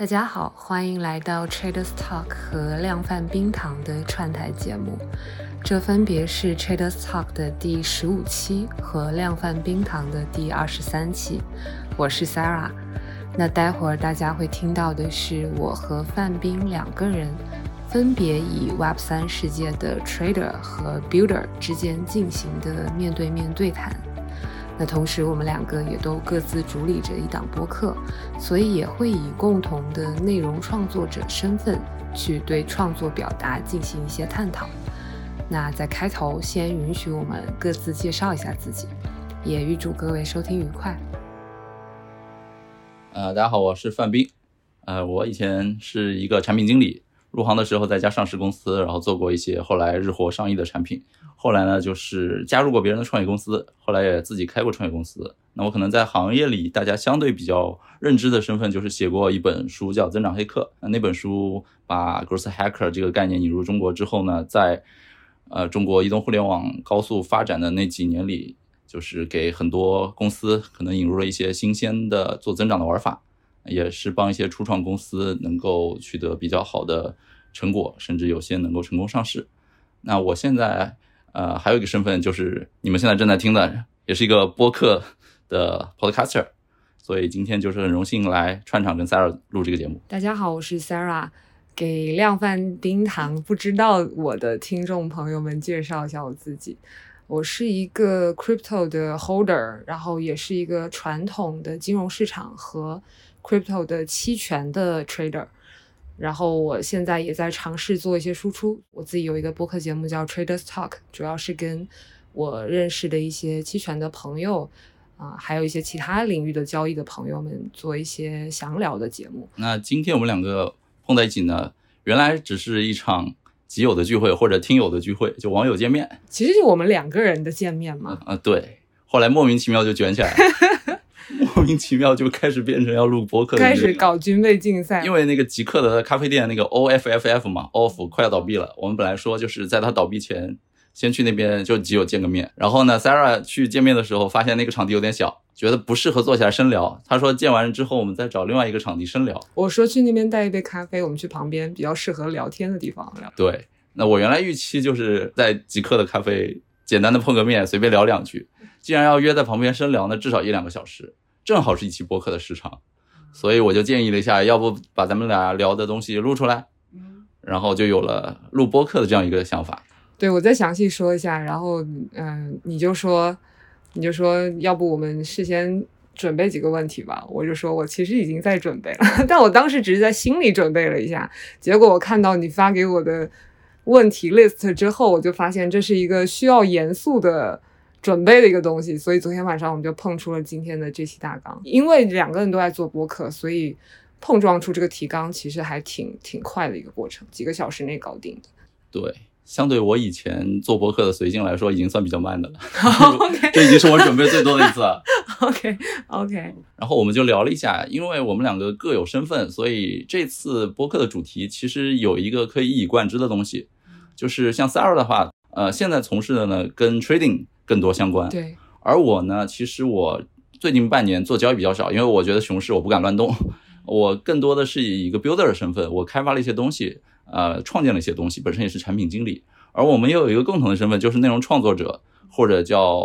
大家好，欢迎来到 Traders Talk 和量贩冰糖的串台节目。这分别是 Traders Talk 的第十五期和量贩冰糖的第二十三期。我是 Sarah。那待会儿大家会听到的是我和范冰两个人分别以 Web 三世界的 Trader 和 Builder 之间进行的面对面对谈。那同时，我们两个也都各自主理着一档播客，所以也会以共同的内容创作者身份去对创作表达进行一些探讨。那在开头，先允许我们各自介绍一下自己，也预祝各位收听愉快。呃，大家好，我是范冰。呃，我以前是一个产品经理，入行的时候在家上市公司，然后做过一些后来日活上亿的产品。后来呢，就是加入过别人的创业公司，后来也自己开过创业公司。那我可能在行业里，大家相对比较认知的身份，就是写过一本书叫《增长黑客》。那那本书把 growth hacker 这个概念引入中国之后呢，在呃中国移动互联网高速发展的那几年里，就是给很多公司可能引入了一些新鲜的做增长的玩法，也是帮一些初创公司能够取得比较好的成果，甚至有些能够成功上市。那我现在。呃，还有一个身份就是你们现在正在听的，也是一个播客的 podcaster，所以今天就是很荣幸来串场跟 Sarah 录这个节目。大家好，我是 Sarah，给量贩冰糖不知道我的听众朋友们介绍一下我自己，我是一个 crypto 的 holder，然后也是一个传统的金融市场和 crypto 的期权的 trader。然后我现在也在尝试做一些输出，我自己有一个播客节目叫 Traders Talk，主要是跟我认识的一些期权的朋友啊，还有一些其他领域的交易的朋友们做一些详聊的节目。那今天我们两个碰在一起呢，原来只是一场集友的聚会或者听友的聚会，就网友见面，其实就我们两个人的见面嘛。啊，对，后来莫名其妙就卷起来了。莫名其妙就开始变成要录播客，开始搞军备竞赛。因为那个极客的咖啡店那个 O F F F 嘛，Off 快要倒闭了。我们本来说就是在它倒闭前，先去那边就基友见个面。然后呢，Sarah 去见面的时候，发现那个场地有点小，觉得不适合坐下来深聊。他说见完之后，我们再找另外一个场地深聊。我说去那边带一杯咖啡，我们去旁边比较适合聊天的地方聊。对，那我原来预期就是在极客的咖啡简单的碰个面，随便聊两句。既然要约在旁边深聊，那至少一两个小时。正好是一期播客的时长，所以我就建议了一下，要不把咱们俩聊的东西录出来，然后就有了录播客的这样一个想法。对，我再详细说一下，然后嗯，你就说，你就说，要不我们事先准备几个问题吧？我就说我其实已经在准备了，但我当时只是在心里准备了一下，结果我看到你发给我的问题 list 之后，我就发现这是一个需要严肃的。准备的一个东西，所以昨天晚上我们就碰出了今天的这期大纲。因为两个人都在做播客，所以碰撞出这个提纲其实还挺挺快的一个过程，几个小时内搞定的。对，相对我以前做播客的随性来说，已经算比较慢的了。OK，这已经是我准备最多的一次了。OK，OK。然后我们就聊了一下，因为我们两个各有身份，所以这次播客的主题其实有一个可以一以贯之的东西，就是像 Sarah 的话，呃，现在从事的呢跟 trading。更多相关，对。而我呢，其实我最近半年做交易比较少，因为我觉得熊市我不敢乱动。我更多的是以一个 builder 的身份，我开发了一些东西，呃，创建了一些东西，本身也是产品经理。而我们又有一个共同的身份，就是内容创作者，或者叫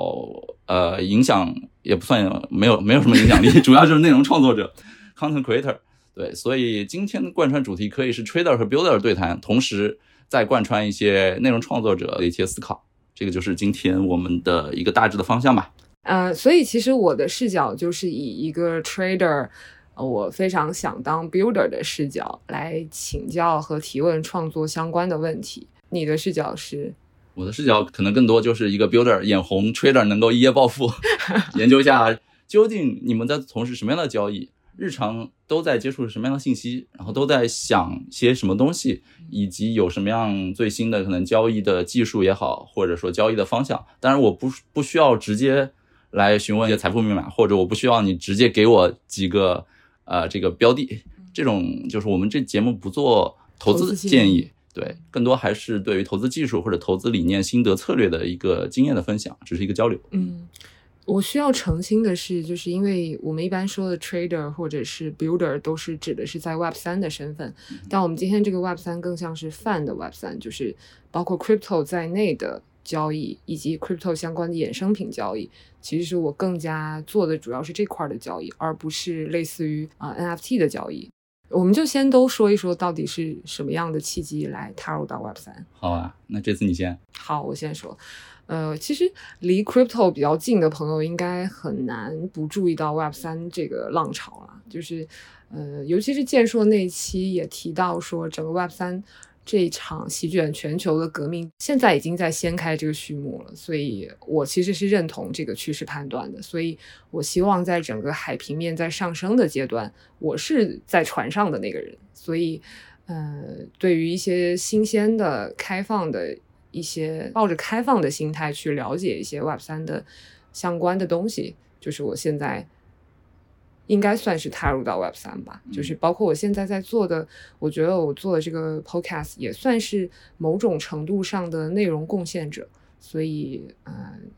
呃影响也不算没有没有什么影响力，主要就是内容创作者 content creator。对，所以今天的贯穿主题可以是 trader 和 builder 对谈，同时再贯穿一些内容创作者的一些思考。这个就是今天我们的一个大致的方向吧。呃，所以其实我的视角就是以一个 trader，我非常想当 builder 的视角来请教和提问创作相关的问题。你的视角是？我的视角可能更多就是一个 builder 眼红 trader 能够一夜暴富，研究一下究竟你们在从事什么样的交易。日常都在接触什么样的信息，然后都在想些什么东西，以及有什么样最新的可能交易的技术也好，或者说交易的方向。当然，我不不需要直接来询问一些财富密码，或者我不需要你直接给我几个呃这个标的。这种就是我们这节目不做投资建议，对，更多还是对于投资技术或者投资理念、心得策略的一个经验的分享，只是一个交流。嗯。我需要澄清的是，就是因为我们一般说的 trader 或者是 builder 都是指的是在 Web 三的身份，但我们今天这个 Web 三更像是泛的 Web 三，就是包括 crypto 在内的交易以及 crypto 相关的衍生品交易。其实我更加做的主要是这块的交易，而不是类似于啊 NFT 的交易。我们就先都说一说，到底是什么样的契机来踏入到 Web 三？好啊，那这次你先。好，我先说。呃，其实离 crypto 比较近的朋友，应该很难不注意到 Web 三这个浪潮了。就是，呃，尤其是建硕那期也提到说，整个 Web 三这一场席卷全球的革命，现在已经在掀开这个序幕了。所以我其实是认同这个趋势判断的。所以我希望在整个海平面在上升的阶段，我是在船上的那个人。所以，呃，对于一些新鲜的、开放的。一些抱着开放的心态去了解一些 Web 三的相关的东西，就是我现在应该算是踏入到 Web 三吧。就是包括我现在在做的，我觉得我做的这个 Podcast 也算是某种程度上的内容贡献者，所以，嗯，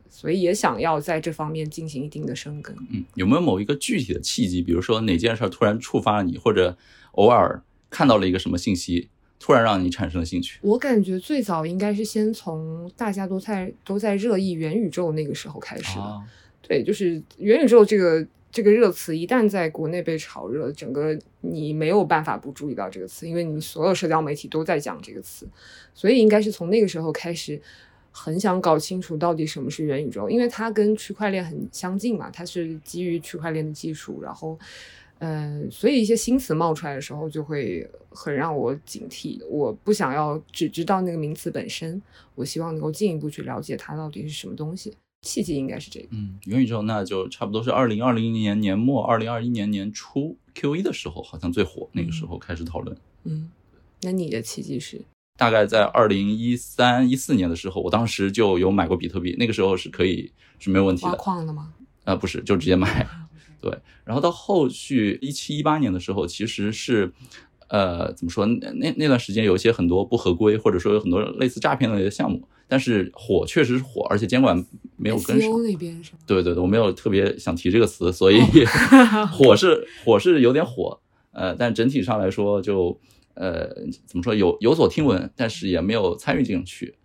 所以也想要在这方面进行一定的深耕。嗯，有没有某一个具体的契机？比如说哪件事突然触发了你，或者偶尔看到了一个什么信息？突然让你产生了兴趣，我感觉最早应该是先从大家都在都在热议元宇宙那个时候开始的。对，就是元宇宙这个这个热词，一旦在国内被炒热，整个你没有办法不注意到这个词，因为你所有社交媒体都在讲这个词，所以应该是从那个时候开始，很想搞清楚到底什么是元宇宙，因为它跟区块链很相近嘛，它是基于区块链的技术，然后。嗯，所以一些新词冒出来的时候，就会很让我警惕。我不想要只知道那个名词本身，我希望能够进一步去了解它到底是什么东西。契机应该是这个。嗯，元宇宙那就差不多是二零二零年年末、二零二一年年初 Q 一的时候，好像最火，那个时候开始讨论。嗯，那你的契机是？大概在二零一三一四年的时候，我当时就有买过比特币，那个时候是可以是没有问题的。挖矿的吗？呃，不是，就直接买。对，然后到后续一七一八年的时候，其实是，呃，怎么说？那那段时间有一些很多不合规，或者说有很多类似诈骗类的项目，但是火确实是火，而且监管没有跟上。那边是吗？对对对，我没有特别想提这个词，所以 火是火是有点火，呃，但整体上来说就呃怎么说有有所听闻，但是也没有参与进去，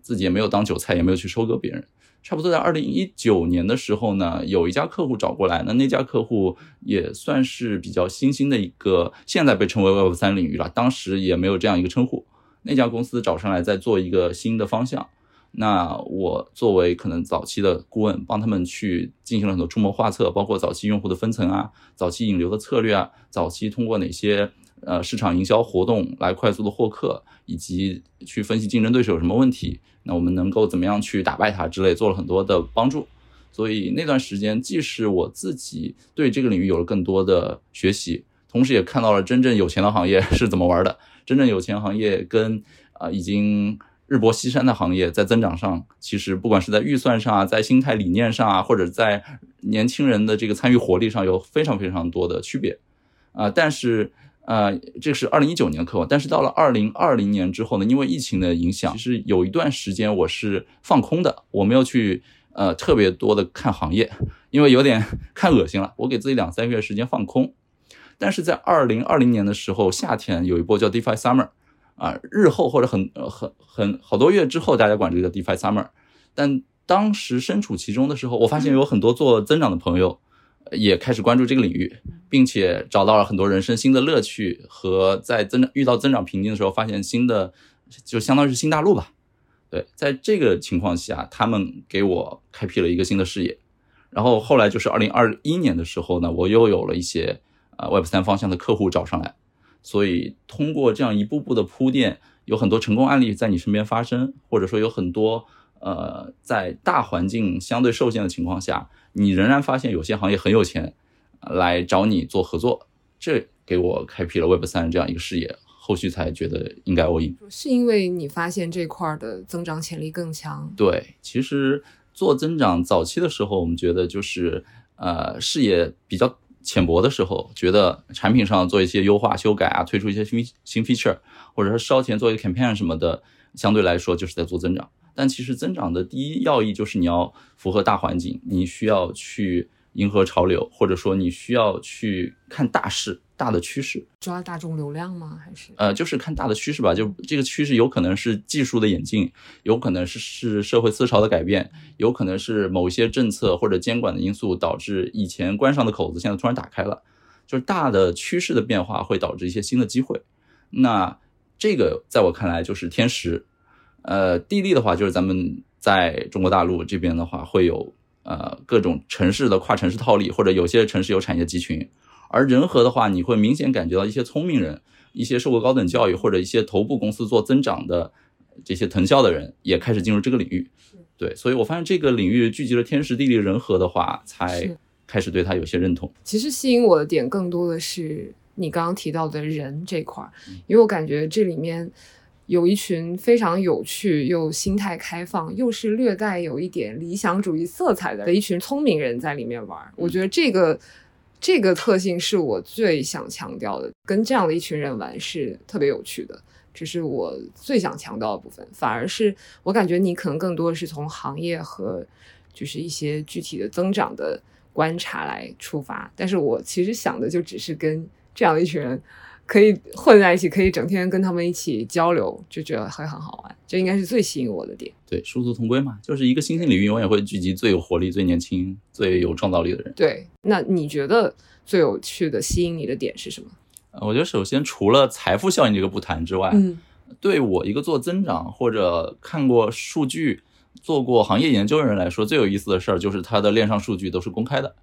自己也没有当韭菜，也没有去收割别人。差不多在二零一九年的时候呢，有一家客户找过来，那那家客户也算是比较新兴的一个，现在被称为 Web 三领域了，当时也没有这样一个称呼。那家公司找上来在做一个新的方向，那我作为可能早期的顾问，帮他们去进行了很多出谋划策，包括早期用户的分层啊，早期引流的策略啊，早期通过哪些呃市场营销活动来快速的获客，以及去分析竞争对手有什么问题。那我们能够怎么样去打败它之类，做了很多的帮助，所以那段时间既是我自己对这个领域有了更多的学习，同时也看到了真正有钱的行业是怎么玩的。真正有钱行业跟啊已经日薄西山的行业在增长上，其实不管是在预算上啊，在心态理念上啊，或者在年轻人的这个参与活力上，有非常非常多的区别啊，但是。呃，这是二零一九年的课，但是到了二零二零年之后呢，因为疫情的影响，其实有一段时间我是放空的，我没有去呃特别多的看行业，因为有点 看恶心了。我给自己两三个月时间放空，但是在二零二零年的时候，夏天有一波叫 DeFi Summer，啊，日后或者很很很好多月之后，大家管这个叫 DeFi Summer，但当时身处其中的时候，我发现有很多做增长的朋友。也开始关注这个领域，并且找到了很多人生新的乐趣和在增长遇到增长瓶颈的时候发现新的，就相当于是新大陆吧。对，在这个情况下，他们给我开辟了一个新的视野。然后后来就是二零二一年的时候呢，我又有了一些呃 Web 三方向的客户找上来，所以通过这样一步步的铺垫，有很多成功案例在你身边发生，或者说有很多呃在大环境相对受限的情况下。你仍然发现有些行业很有钱，来找你做合作，这给我开辟了 Web 三这样一个视野，后续才觉得应该 all in。是因为你发现这块的增长潜力更强？对，其实做增长早期的时候，我们觉得就是呃视野比较浅薄的时候，觉得产品上做一些优化修改啊，推出一些新新 feature，或者说烧钱做一个 campaign 什么的，相对来说就是在做增长。但其实增长的第一要义就是你要符合大环境，你需要去迎合潮流，或者说你需要去看大势、大的趋势。抓大众流量吗？还是呃，就是看大的趋势吧。就这个趋势有可能是技术的演进，有可能是是社会思潮的改变，有可能是某些政策或者监管的因素导致以前关上的口子现在突然打开了。就是大的趋势的变化会导致一些新的机会。那这个在我看来就是天时。呃，地利的话，就是咱们在中国大陆这边的话，会有呃各种城市的跨城市套利，或者有些城市有产业集群。而人和的话，你会明显感觉到一些聪明人，一些受过高等教育，或者一些头部公司做增长的这些藤校的人，也开始进入这个领域。对，所以我发现这个领域聚集了天时地利人和的话，才开始对他有些认同。其实吸引我的点更多的是你刚刚提到的人这块儿，因为我感觉这里面。有一群非常有趣又心态开放，又是略带有一点理想主义色彩的一群聪明人在里面玩。我觉得这个这个特性是我最想强调的。跟这样的一群人玩是特别有趣的，这是我最想强调的部分。反而是我感觉你可能更多的是从行业和就是一些具体的增长的观察来出发，但是我其实想的就只是跟这样的一群人。可以混在一起，可以整天跟他们一起交流，就觉得会很好玩。这应该是最吸引我的点。对，殊途同归嘛，就是一个新兴领域，永远会聚集最有活力、最年轻、最有创造力的人。对，那你觉得最有趣的、吸引你的点是什么？我觉得首先除了财富效应这个不谈之外，嗯，对我一个做增长或者看过数据、做过行业研究的人来说，最有意思的事儿就是它的链上数据都是公开的。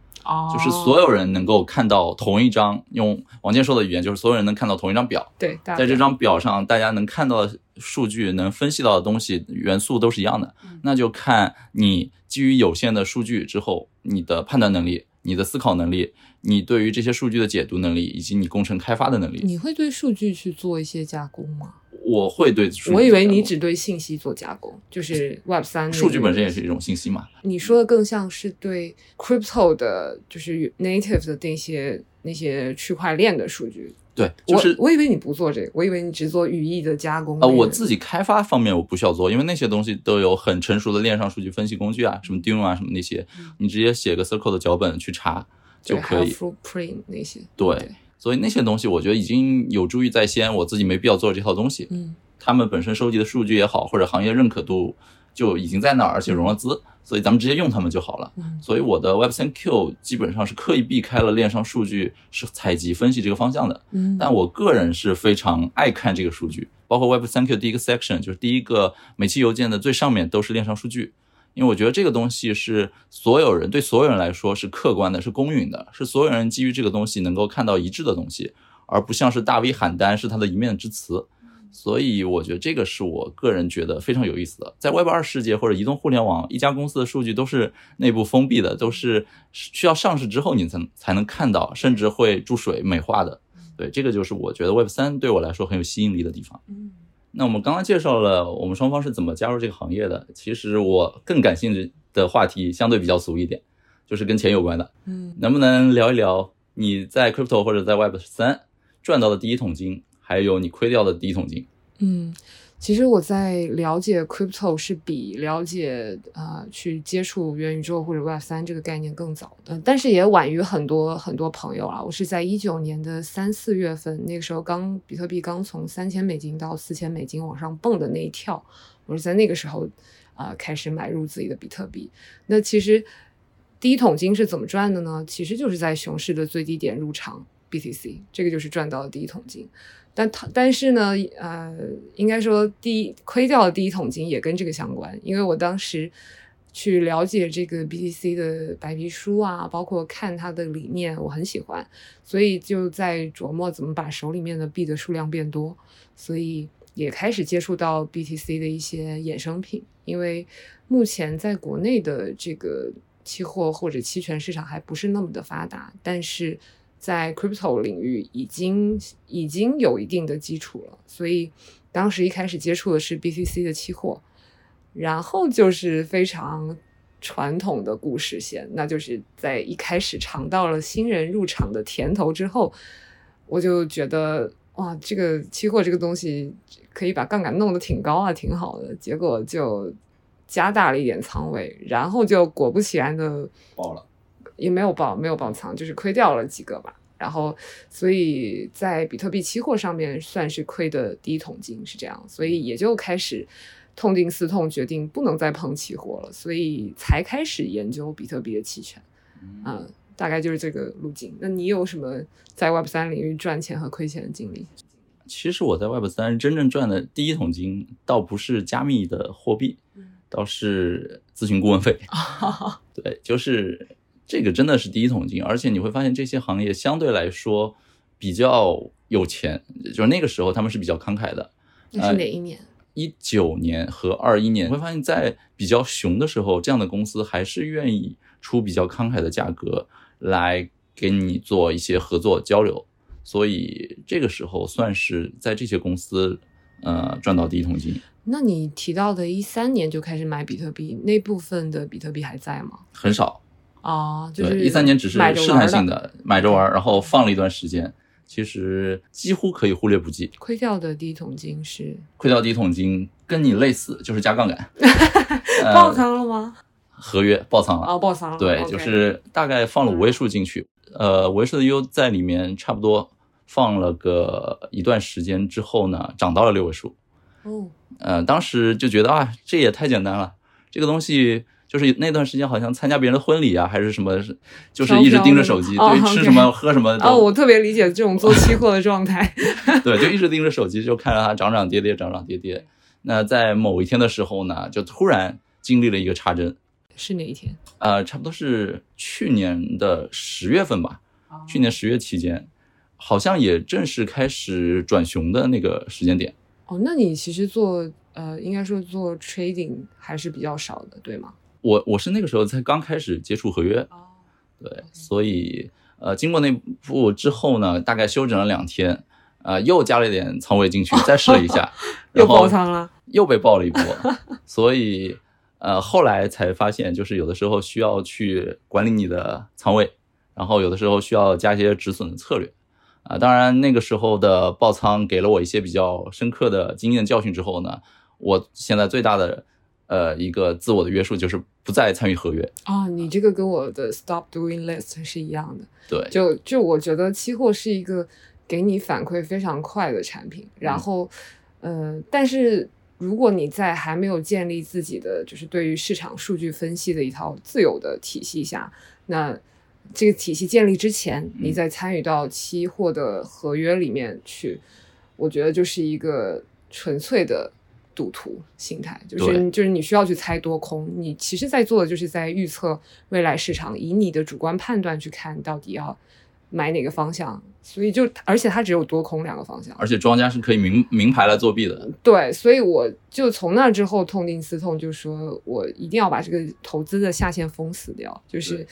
就是所有人能够看到同一张，用王健硕的语言，就是所有人能看到同一张表。对，在这张表上，大家能看到的数据、能分析到的东西、元素都是一样的。那就看你基于有限的数据之后，你的判断能力、你的思考能力、你对于这些数据的解读能力，以及你工程开发的能力。你会对数据去做一些加工吗？我会对，我以为你只对信息做加工，就是 Web 三数据本身也是一种信息嘛。你说的更像是对 Crypto 的，就是 Native 的那些那些区块链的数据。对，就是我以为你不做这个，我以为你只做语义的加工。啊，我自己开发方面我不需要做，因为那些东西都有很成熟的链上数据分析工具啊，什么 Dune 啊，什么那些，你直接写个 Circle 的脚本去查就可以。Print 那些。对。所以那些东西，我觉得已经有助于在先，我自己没必要做这套东西。嗯，他们本身收集的数据也好，或者行业认可度就已经在那儿，而且融了资，所以咱们直接用他们就好了。嗯，所以我的 Web3Q 基本上是刻意避开了链上数据是采集分析这个方向的。嗯，但我个人是非常爱看这个数据，包括 Web3Q 第一个 section 就是第一个每期邮件的最上面都是链上数据。因为我觉得这个东西是所有人对所有人来说是客观的，是公允的，是所有人基于这个东西能够看到一致的东西，而不像是大 V 喊单是他的一面之词。所以我觉得这个是我个人觉得非常有意思的。在 Web 二世界或者移动互联网，一家公司的数据都是内部封闭的，都是需要上市之后你才才能看到，甚至会注水美化的。对，这个就是我觉得 Web 三对我来说很有吸引力的地方。嗯。那我们刚刚介绍了我们双方是怎么加入这个行业的。其实我更感兴趣的话题相对比较俗一点，就是跟钱有关的。嗯，能不能聊一聊你在 crypto 或者在 Web 三赚到的第一桶金，还有你亏掉的第一桶金？嗯。其实我在了解 crypto 是比了解啊去接触元宇宙或者 Web 三这个概念更早的，但是也晚于很多很多朋友啊。我是在一九年的三四月份，那个时候刚比特币刚从三千美金到四千美金往上蹦的那一跳，我是在那个时候啊开始买入自己的比特币。那其实第一桶金是怎么赚的呢？其实就是在熊市的最低点入场 BTC，这个就是赚到的第一桶金。但他但是呢，呃，应该说第一亏掉的第一桶金也跟这个相关，因为我当时去了解这个 BTC 的白皮书啊，包括看它的理念，我很喜欢，所以就在琢磨怎么把手里面的币的数量变多，所以也开始接触到 BTC 的一些衍生品，因为目前在国内的这个期货或者期权市场还不是那么的发达，但是。在 crypto 领域已经已经有一定的基础了，所以当时一开始接触的是 BTC 的期货，然后就是非常传统的故事线，那就是在一开始尝到了新人入场的甜头之后，我就觉得哇，这个期货这个东西可以把杠杆弄得挺高啊，挺好的，结果就加大了一点仓位，然后就果不其然的爆了，也没有爆，没有爆仓，就是亏掉了几个吧。然后，所以在比特币期货上面算是亏的第一桶金，是这样，所以也就开始痛定思痛，决定不能再碰期货了，所以才开始研究比特币的期权。嗯，大概就是这个路径。那你有什么在 Web 三领域赚钱和亏钱的经历？其实我在 Web 三真正赚的第一桶金，倒不是加密的货币，倒是咨询顾问费。对，就是这个真的是第一桶金，而且你会发现这些行业相对来说比较有钱，就是那个时候他们是比较慷慨的。那是哪一年？一九年和二一年，你会发现在比较熊的时候，这样的公司还是愿意出比较慷慨的价格来给你做一些合作交流。所以这个时候算是在这些公司，呃，赚到第一桶金。那你提到的一三年就开始买比特币，那部分的比特币还在吗？很少啊，就是一三年只是试探性的买着玩，然后放了一段时间，其实几乎可以忽略不计。亏掉的第一桶金是亏掉第一桶金，跟你类似，就是加杠杆，爆仓了吗？合约爆仓了啊，爆仓了。对，就是大概放了五位数进去，呃，五位数的 U 在里面差不多。放了个一段时间之后呢，涨到了六位数。哦，呃，当时就觉得啊，这也太简单了。这个东西就是那段时间好像参加别人的婚礼啊，还是什么，就是一直盯着手机，对，吃什么喝什么。哦，我特别理解这种做期货的状态。对，就一直盯着手机，就看着它涨涨跌跌，涨涨跌跌。那在某一天的时候呢，就突然经历了一个插针。是哪一天？呃，差不多是去年的十月份吧。去年十月期间。好像也正式开始转熊的那个时间点哦。那你其实做呃，应该说做 trading 还是比较少的，对吗？我我是那个时候才刚开始接触合约，对，所以呃，经过那步之后呢，大概休整了两天，呃，又加了一点仓位进去，再试了一下，又爆仓了，又被爆了一波。所以呃，后来才发现，就是有的时候需要去管理你的仓位，然后有的时候需要加一些止损的策略。啊，当然那个时候的爆仓给了我一些比较深刻的经验教训之后呢，我现在最大的呃一个自我的约束就是不再参与合约啊。你这个跟我的 stop doing list 是一样的。对，就就我觉得期货是一个给你反馈非常快的产品，然后呃，但是如果你在还没有建立自己的就是对于市场数据分析的一套自有的体系下，那。这个体系建立之前，你再参与到期货的合约里面去，我觉得就是一个纯粹的赌徒心态，就是就是你需要去猜多空，你其实在做的就是在预测未来市场，以你的主观判断去看到底要买哪个方向，所以就而且它只有多空两个方向，而且庄家是可以明明牌来作弊的。对，所以我就从那之后痛定思痛，就说我一定要把这个投资的下限封死掉，就是。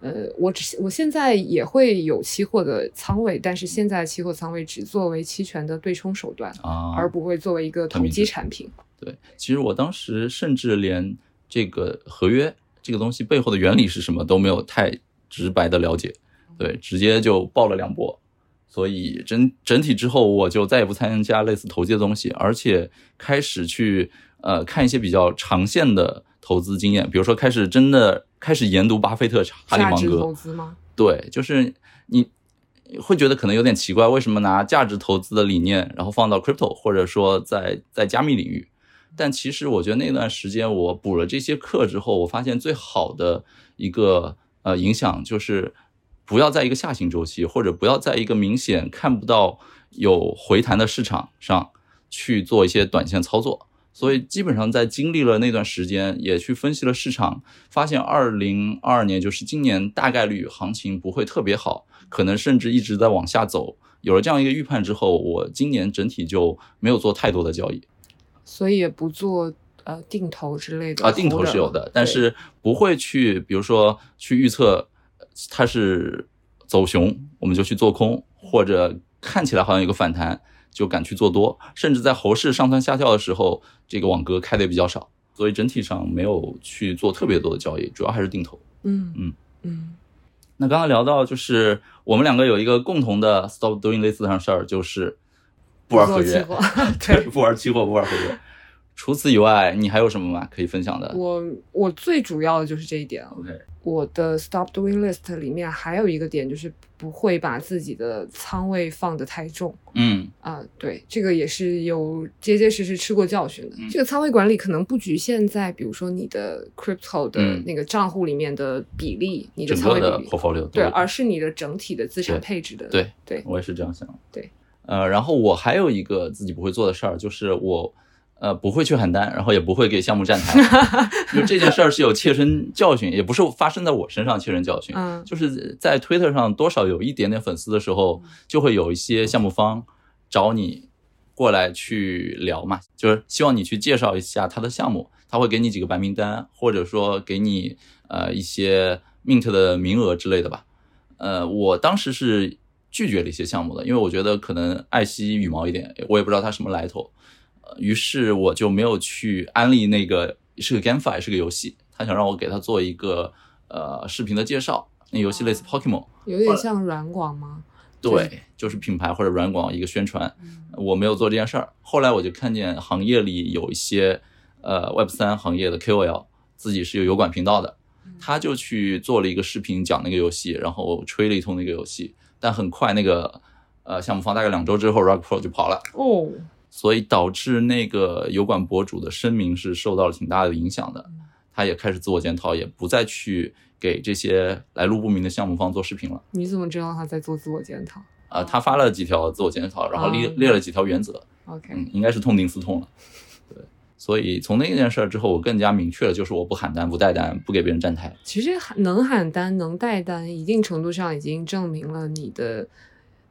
呃，我只我现在也会有期货的仓位，但是现在期货仓位只作为期权的对冲手段啊，而不会作为一个投机产品。对，其实我当时甚至连这个合约这个东西背后的原理是什么都没有太直白的了解，对，直接就爆了两波，所以整整体之后我就再也不参加类似投机的东西，而且开始去呃看一些比较长线的投资经验，比如说开始真的。开始研读巴菲特、哈利芒格，投资吗？对，就是你会觉得可能有点奇怪，为什么拿价值投资的理念，然后放到 crypto 或者说在在加密领域？但其实我觉得那段时间我补了这些课之后，我发现最好的一个呃影响就是不要在一个下行周期，或者不要在一个明显看不到有回弹的市场上去做一些短线操作。所以基本上在经历了那段时间，也去分析了市场，发现二零二二年就是今年大概率行情不会特别好，可能甚至一直在往下走。有了这样一个预判之后，我今年整体就没有做太多的交易，所以也不做呃定投之类的啊，定投是有的，但是不会去，比如说去预测它是走熊，我们就去做空，或者看起来好像有个反弹。就敢去做多，甚至在猴市上蹿下跳的时候，这个网格开的也比较少，所以整体上没有去做特别多的交易，主要还是定投。嗯嗯嗯。那刚刚聊到，就是我们两个有一个共同的 stop doing 类似的事儿，就是不玩合约，对，不玩期货，不玩合约。除此以外，你还有什么吗？可以分享的我我最主要的就是这一点。？OK，我的 stop doing list 里面还有一个点就是不会把自己的仓位放得太重嗯啊、对，这个也是有结结实实吃过教训的。嗯这个仓位管理可能不局限在比如说你的 crypto 的嗯那个账户里面的比例，你的仓位比例，portfolio 对，而是你的整体的资产配置的。对对，我也是这样想。对，呃，然后我还有一个自己不会做的事儿，就是我呃不会去喊单，然后也不会给项目站台。就这件事儿是有切身教训，也不是发生在我身上切身教训，嗯就是在推特上多少有一点点粉丝的时候，就会有一些项目方找你过来去聊嘛，就是希望你去介绍一下他的项目，他会给你几个白名单，或者说给你呃一些 mint 的名额之类的吧。呃，我当时是拒绝了一些项目的，因为我觉得可能爱惜羽毛一点，我也不知道他什么来头。呃，于是我就没有去安利那个是个 GameFi，是个游戏，他想让我给他做一个呃视频的介绍。那游戏类似 Pokemon，有点像软广吗？对，就是品牌或者软广一个宣传。嗯我没有做这件事儿。后来我就看见行业里有一些呃 Web 三行业的 KOL，自己是有油管频道的，他就去做了一个视频讲那个游戏，然后吹了一通那个游戏，但很快那个呃项目方大概两周之后，Rock Pro 就跑了。哦，所以导致那个油管博主的声明是受到了挺大的影响的。他也开始自我检讨，也不再去给这些来路不明的项目方做视频了。你怎么知道他在做自我检讨啊、他发了几条自我检讨，然后列哦列了几条原则，？OK，、嗯，应该是痛定思痛了。对，所以从那件事儿之后，我更加明确了，就是我不喊单、不带单、不给别人站台。其实喊能喊单、能带单，一定程度上已经证明了你的，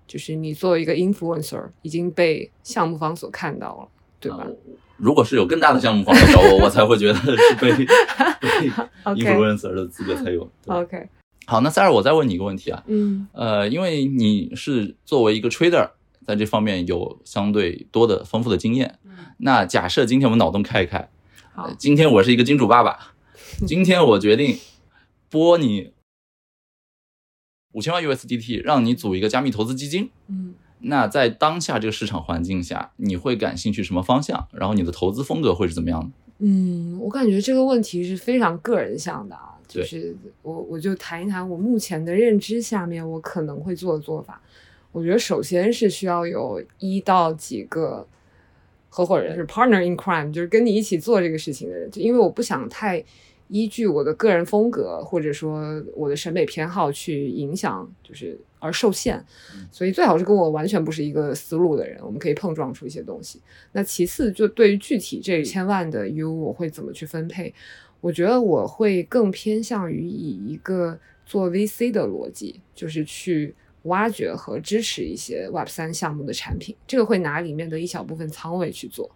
就是你作为一个 influencer 已经被项目方所看到了，对吧、如果是有更大的项目方来找我，我才会觉得是被 被 OK influencer 的资格才有。o k 好，那塞尔，我再问你一个问题啊，嗯呃，因为你是作为一个 trader，在这方面有相对多的丰富的经验。那假设今天我们脑洞开一开，好呃今天我是一个金主爸爸，今天我决定拨你五千万 USDT，让你组一个加密投资基金。嗯那在当下这个市场环境下，你会感兴趣什么方向？然后你的投资风格会是怎么样的？嗯，我感觉这个问题是非常个人向的啊，就是我我就谈一谈我目前的认知下面我可能会做的做法。我觉得首先是需要有一到几个合伙人，就是 partner in crime，就是跟你一起做这个事情的人。就因为我不想太依据我的个人风格或者说我的审美偏好去影响，就是而受限。所以最好是跟我完全不是一个思路的人，我们可以碰撞出一些东西。那其次，就对于具体这千万的 U，我会怎么去分配？我觉得我会更偏向于以一个做 VC 的逻辑，就是去挖掘和支持一些 Web 三项目的产品，这个会拿里面的一小部分仓位去做。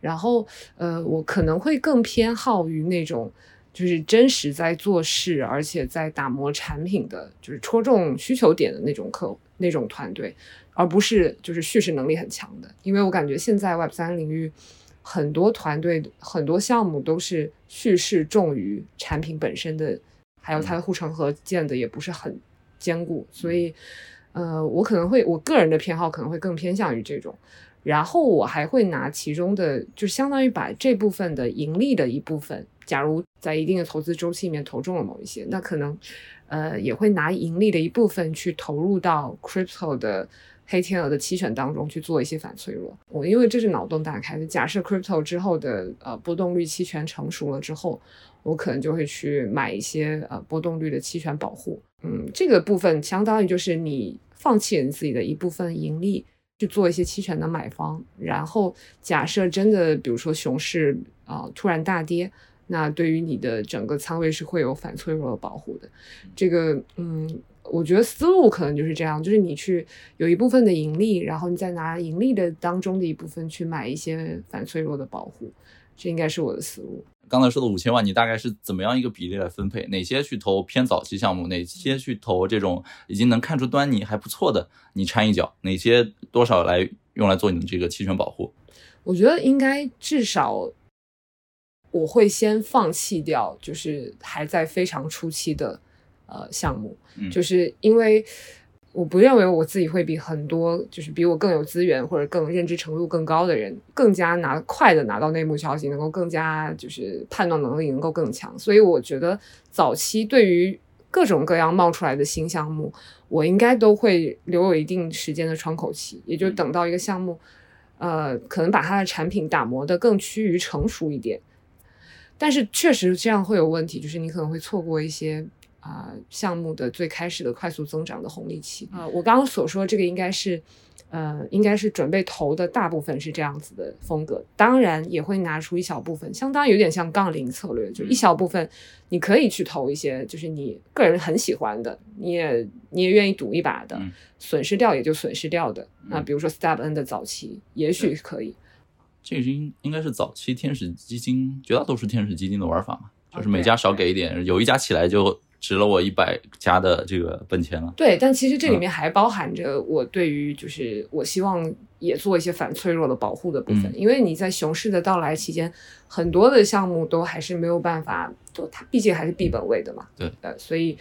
然后，呃，我可能会更偏好于那种就是真实在做事，而且在打磨产品的，就是戳中需求点的那种客那种团队，而不是就是叙事能力很强的。因为我感觉现在 Web 三领域很多团队、很多项目都是叙事重于产品本身的，还有它的护城河建的也不是很坚固，所以，呃，我可能会我个人的偏好可能会更偏向于这种。然后我还会拿其中的，就相当于把这部分的盈利的一部分，假如在一定的投资周期里面投中了某一些，那可能，呃，也会拿盈利的一部分去投入到 crypto 的黑天鹅的期权当中去做一些反脆弱。我因为这是脑洞大开的，假设 crypto 之后的呃波动率期权成熟了之后，我可能就会去买一些呃波动率的期权保护。嗯，这个部分相当于就是你放弃你自己的一部分盈利。去做一些期权的买方，然后假设真的，比如说熊市啊、突然大跌，那对于你的整个仓位是会有反脆弱的保护的。这个，嗯，我觉得思路可能就是这样，就是你去有一部分的盈利，然后你再拿盈利的当中的一部分去买一些反脆弱的保护，这应该是我的思路。刚才说的五千万，你大概是怎么样一个比例来分配？哪些去投偏早期项目？哪些去投这种已经能看出端倪还不错的？你掺一脚？哪些多少来用来做你的这个期权保护？我觉得应该至少我会先放弃掉，就是还在非常初期的呃项目，嗯就是因为我不认为我自己会比很多就是比我更有资源或者更认知程度更高的人更加拿快的拿到内幕消息，能够更加就是判断能力能够更强。所以我觉得早期对于各种各样冒出来的新项目，我应该都会留有一定时间的窗口期，也就等到一个项目，呃，可能把它的产品打磨的更趋于成熟一点。但是确实这样会有问题，就是你可能会错过一些。啊，项目的最开始的快速增长的红利期啊，我刚刚所说这个应该是，呃，应该是准备投的大部分是这样子的风格，当然也会拿出一小部分，相当有点像杠铃策略，就一小部分你可以去投一些，就是你个人很喜欢的，你也你也愿意赌一把的，损失掉也就损失掉的。那比如说 Step N 的早期，也许可以。这个应应该是早期天使基金，绝大多数天使基金的玩法嘛，就是每家少给一点，有一家起来就。值了我一百家的这个本钱了。对，但其实这里面还包含着我对于就是我希望也做一些反脆弱的保护的部分，因为你在熊市的到来期间，很多的项目都还是没有办法，就，它毕竟还是闭本位的嘛。对，呃，所以。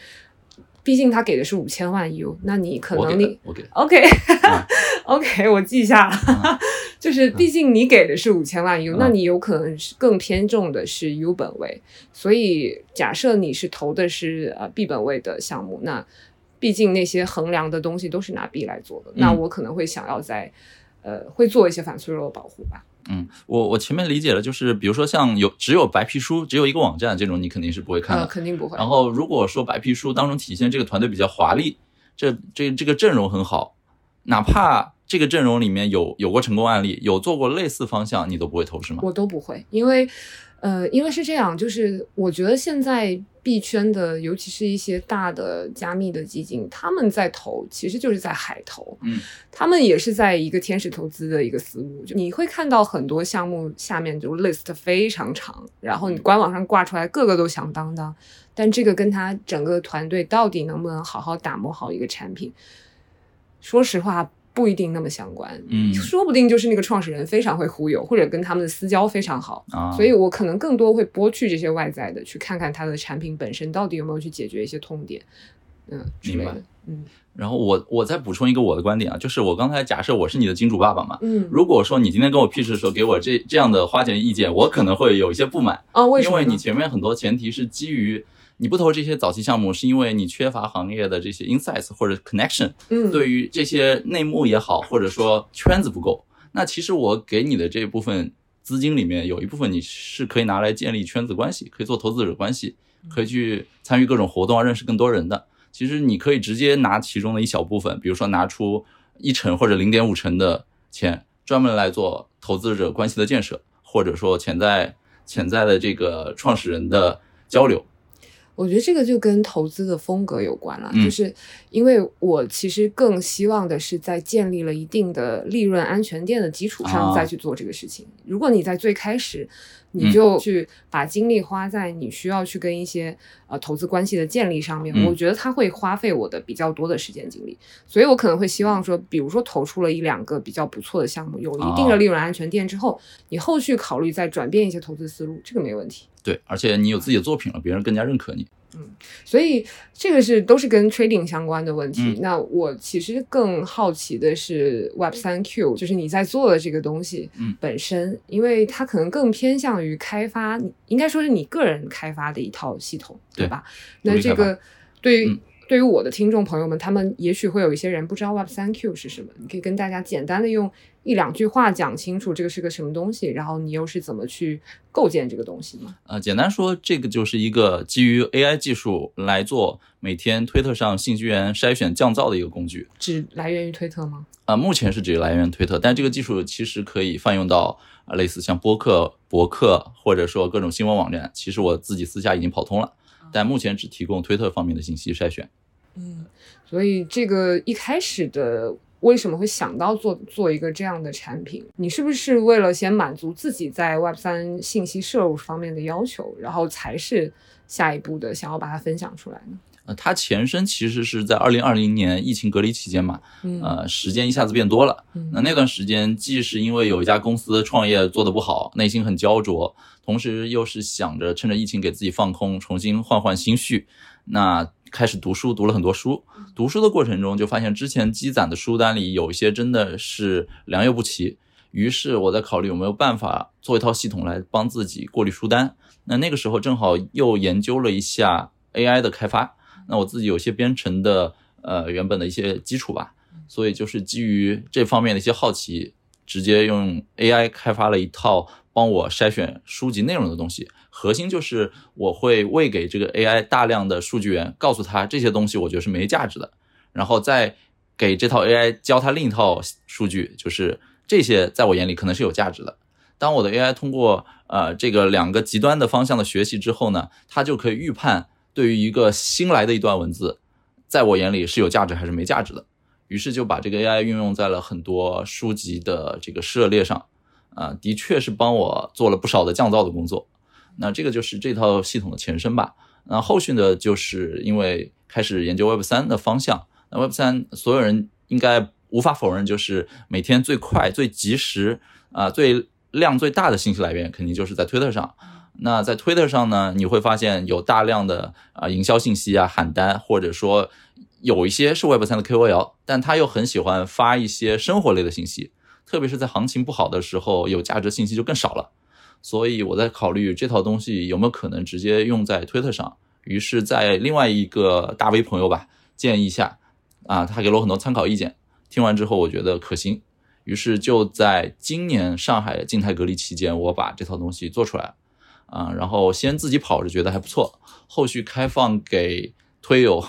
毕竟他给的是五千万 U，那你可能你 OK OK，我记下了，就是毕竟你给的是五千万 U，那你有可能是更偏重的是 U 本位，所以假设你是投的是呃 B 本位的项目，那毕竟那些衡量的东西都是拿 B 来做的，那我可能会想要在呃会做一些反脆弱的保护吧。嗯，我我前面理解了，就是比如说像有只有白皮书，只有一个网站这种，你肯定是不会看的，肯定不会。然后如果说白皮书当中体现这个团队比较华丽，这这这个阵容很好，哪怕这个阵容里面有有过成功案例，有做过类似方向，你都不会投是吗？我都不会，因为。呃，因为是这样，就是我觉得现在币圈的，尤其是一些大的加密的基金，他们在投，其实就是在海投，嗯，他们也是在一个天使投资的一个思路，就你会看到很多项目下面就 list 非常长，然后你官网上挂出来个个都响当当，但这个跟他整个团队到底能不能好好打磨好一个产品，说实话。不一定那么相关，嗯，说不定就是那个创始人非常会忽悠，或者跟他们的私交非常好，啊，所以我可能更多会剥去这些外在的，去看看他的产品本身到底有没有去解决一些痛点，嗯，明白，嗯，然后我我再补充一个我的观点啊，就是我刚才假设我是你的金主爸爸嘛，嗯，如果说你今天跟我 P 的时候给我这这样的花钱意见，我可能会有一些不满啊，为什么？因为你前面很多前提是基于。你不投这些早期项目，是因为你缺乏行业的这些 insights 或者 connection，嗯，对于这些内幕也好，或者说圈子不够。那其实我给你的这一部分资金里面，有一部分你是可以拿来建立圈子关系，可以做投资者关系，可以去参与各种活动啊，认识更多人的。其实你可以直接拿其中的一小部分，比如说拿出一成或者零点五成的钱，专门来做投资者关系的建设，或者说潜在潜在的这个创始人的交流。我觉得这个就跟投资的风格有关了，就是因为我其实更希望的是在建立了一定的利润安全垫的基础上再去做这个事情。如果你在最开始你就去把精力花在你需要去跟一些呃投资关系的建立上面，我觉得它会花费我的比较多的时间精力。所以我可能会希望说，比如说投出了一两个比较不错的项目，有一定的利润安全垫之后，你后续考虑再转变一些投资思路，这个没问题。对，而且你有自己的作品了，别人更加认可你。嗯，所以这个是都是跟 trading 相关的问题。那我其实更好奇的是 Web 三 Q，就是你在做的这个东西本身，因为它可能更偏向于开发，应该说是你个人开发的一套系统，对吧？那这个对于对于我的听众朋友们，他们也许会有一些人不知道 Web 三 Q 是什么，你可以跟大家简单的用一两句话讲清楚这个是个什么东西，然后你又是怎么去构建这个东西吗？呃，简单说，这个就是一个基于 AI 技术来做每天推特上信息源筛选降噪的一个工具。只来源于推特吗？啊，目前是只来源于推特，但这个技术其实可以泛用到啊类似像播客、博客或者说各种新闻网站。其实我自己私下已经跑通了。但目前只提供推特方面的信息筛选。嗯，所以这个一开始的为什么会想到做做一个这样的产品？你是不是为了先满足自己在 Web 三信息摄入方面的要求，然后才是下一步的想要把它分享出来呢？呃，它前身其实是在二零二零年疫情隔离期间嘛，呃，时间一下子变多了。那那段时间，既是因为有一家公司创业做得不好，内心很焦灼，同时又是想着趁着疫情给自己放空，重新换换心绪，那开始读书，读了很多书。读书的过程中，就发现之前积攒的书单里有一些真的是良莠不齐。于是我在考虑有没有办法做一套系统来帮自己过滤书单。那那个时候正好又研究了一下 AI 的开发。那我自己有些编程的呃原本的一些基础吧，所以就是基于这方面的一些好奇，直接用 AI 开发了一套帮我筛选书籍内容的东西。核心就是我会喂给这个 AI 大量的数据源，告诉他这些东西我觉得是没价值的，然后再给这套 AI 教他另一套数据，就是这些在我眼里可能是有价值的。当我的 AI 通过呃这个两个极端的方向的学习之后呢，它就可以预判。对于一个新来的一段文字，在我眼里是有价值还是没价值的？于是就把这个 AI 运用在了很多书籍的这个涉猎上，啊，的确是帮我做了不少的降噪的工作。那这个就是这套系统的前身吧。那后续呢，就是因为开始研究 Web 三的方向。那 Web 三所有人应该无法否认，就是每天最快、最及时、啊最量最大的信息来源，肯定就是在推特上。那在 Twitter 上呢，你会发现有大量的啊营销信息啊喊单，或者说有一些是 Web 三的 KOL，但他又很喜欢发一些生活类的信息，特别是在行情不好的时候，有价值信息就更少了。所以我在考虑这套东西有没有可能直接用在 Twitter 上。于是，在另外一个大 V 朋友吧建议下，啊，他给了我很多参考意见，听完之后我觉得可行，于是就在今年上海静态隔离期间，我把这套东西做出来了。啊，然后先自己跑着觉得还不错，后续开放给推友，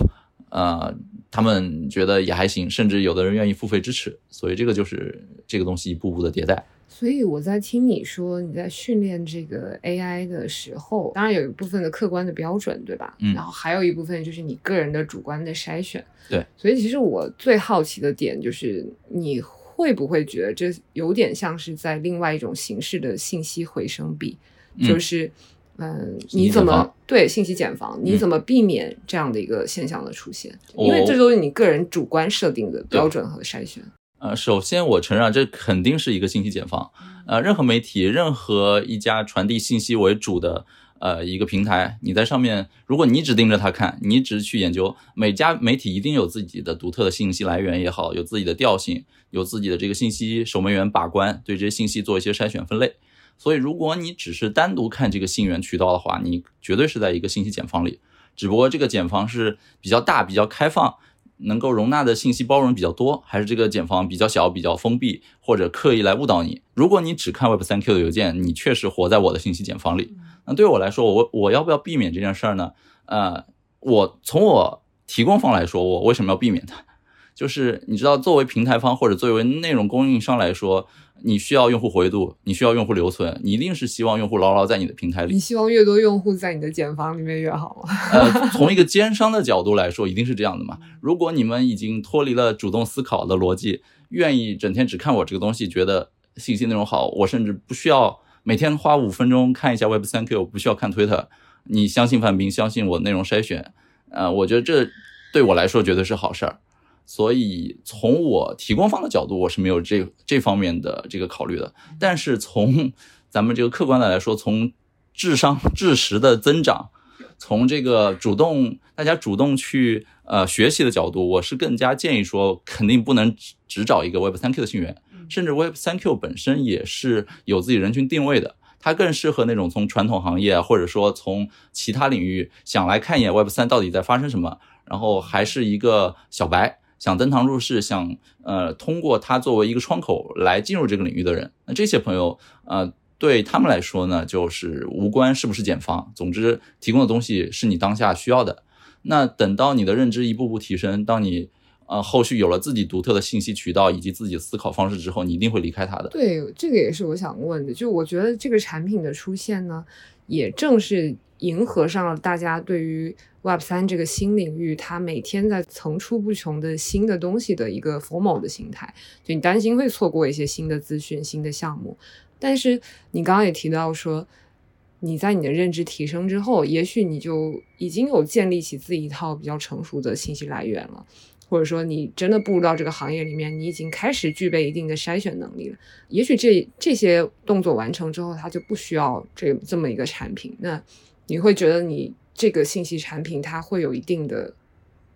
呃，他们觉得也还行，甚至有的人愿意付费支持，所以这个就是这个东西一步步的迭代。所以我在听你说你在训练这个 AI 的时候，当然有一部分的客观的标准，对吧？嗯。然后还有一部分就是你个人的主观的筛选。对。所以其实我最好奇的点就是你会不会觉得这有点像是在另外一种形式的信息回声比？就是，嗯，你怎么对信息茧房？你怎么避免这样的一个现象的出现？因为这都是你个人主观设定的标准和筛选。呃，首先我承认这肯定是一个信息茧房。呃，任何媒体、任何一家传递信息为主的呃一个平台，你在上面，如果你只盯着它看，你只去研究，每家媒体一定有自己的独特的信息来源也好，有自己的调性，有自己的这个信息守门员把关，对这些信息做一些筛选分类。所以，如果你只是单独看这个信源渠道的话，你绝对是在一个信息茧房里。只不过这个茧房是比较大、比较开放，能够容纳的信息包容比较多，还是这个茧房比较小、比较封闭，或者刻意来误导你？如果你只看 Web 三 Q 的邮件，你确实活在我的信息茧房里。那对我来说，我我要不要避免这件事儿呢？呃，我从我提供方来说，我为什么要避免它？就是你知道，作为平台方或者作为内容供应商来说。你需要用户活跃度，你需要用户留存，你一定是希望用户牢牢在你的平台里。你希望越多用户在你的茧房里面越好吗？呃，从一个奸商的角度来说，一定是这样的嘛。如果你们已经脱离了主动思考的逻辑，愿意整天只看我这个东西，觉得信息内容好，我甚至不需要每天花五分钟看一下 Web 三 Q，不需要看 Twitter。你相信范冰，相信我内容筛选，呃，我觉得这对我来说绝对是好事儿。所以从我提供方的角度，我是没有这这方面的这个考虑的。但是从咱们这个客观的来说，从智商智识的增长，从这个主动大家主动去呃学习的角度，我是更加建议说，肯定不能只只找一个 Web 三 Q 的信源，甚至 Web 三 Q 本身也是有自己人群定位的，它更适合那种从传统行业或者说从其他领域想来看一眼 Web 三到底在发生什么，然后还是一个小白。想登堂入室，想呃通过它作为一个窗口来进入这个领域的人，那这些朋友呃对他们来说呢，就是无关是不是减房，总之提供的东西是你当下需要的。那等到你的认知一步步提升，当你呃后续有了自己独特的信息渠道以及自己思考方式之后，你一定会离开它的。对，这个也是我想问的，就我觉得这个产品的出现呢，也正是迎合上了大家对于。Web 三这个新领域，它每天在层出不穷的新的东西的一个 formal 的心态，就你担心会错过一些新的资讯、新的项目。但是你刚刚也提到说，你在你的认知提升之后，也许你就已经有建立起自己一套比较成熟的信息来源了，或者说你真的步入到这个行业里面，你已经开始具备一定的筛选能力了。也许这这些动作完成之后，它就不需要这这么一个产品。那你会觉得你这个信息产品它会有一定的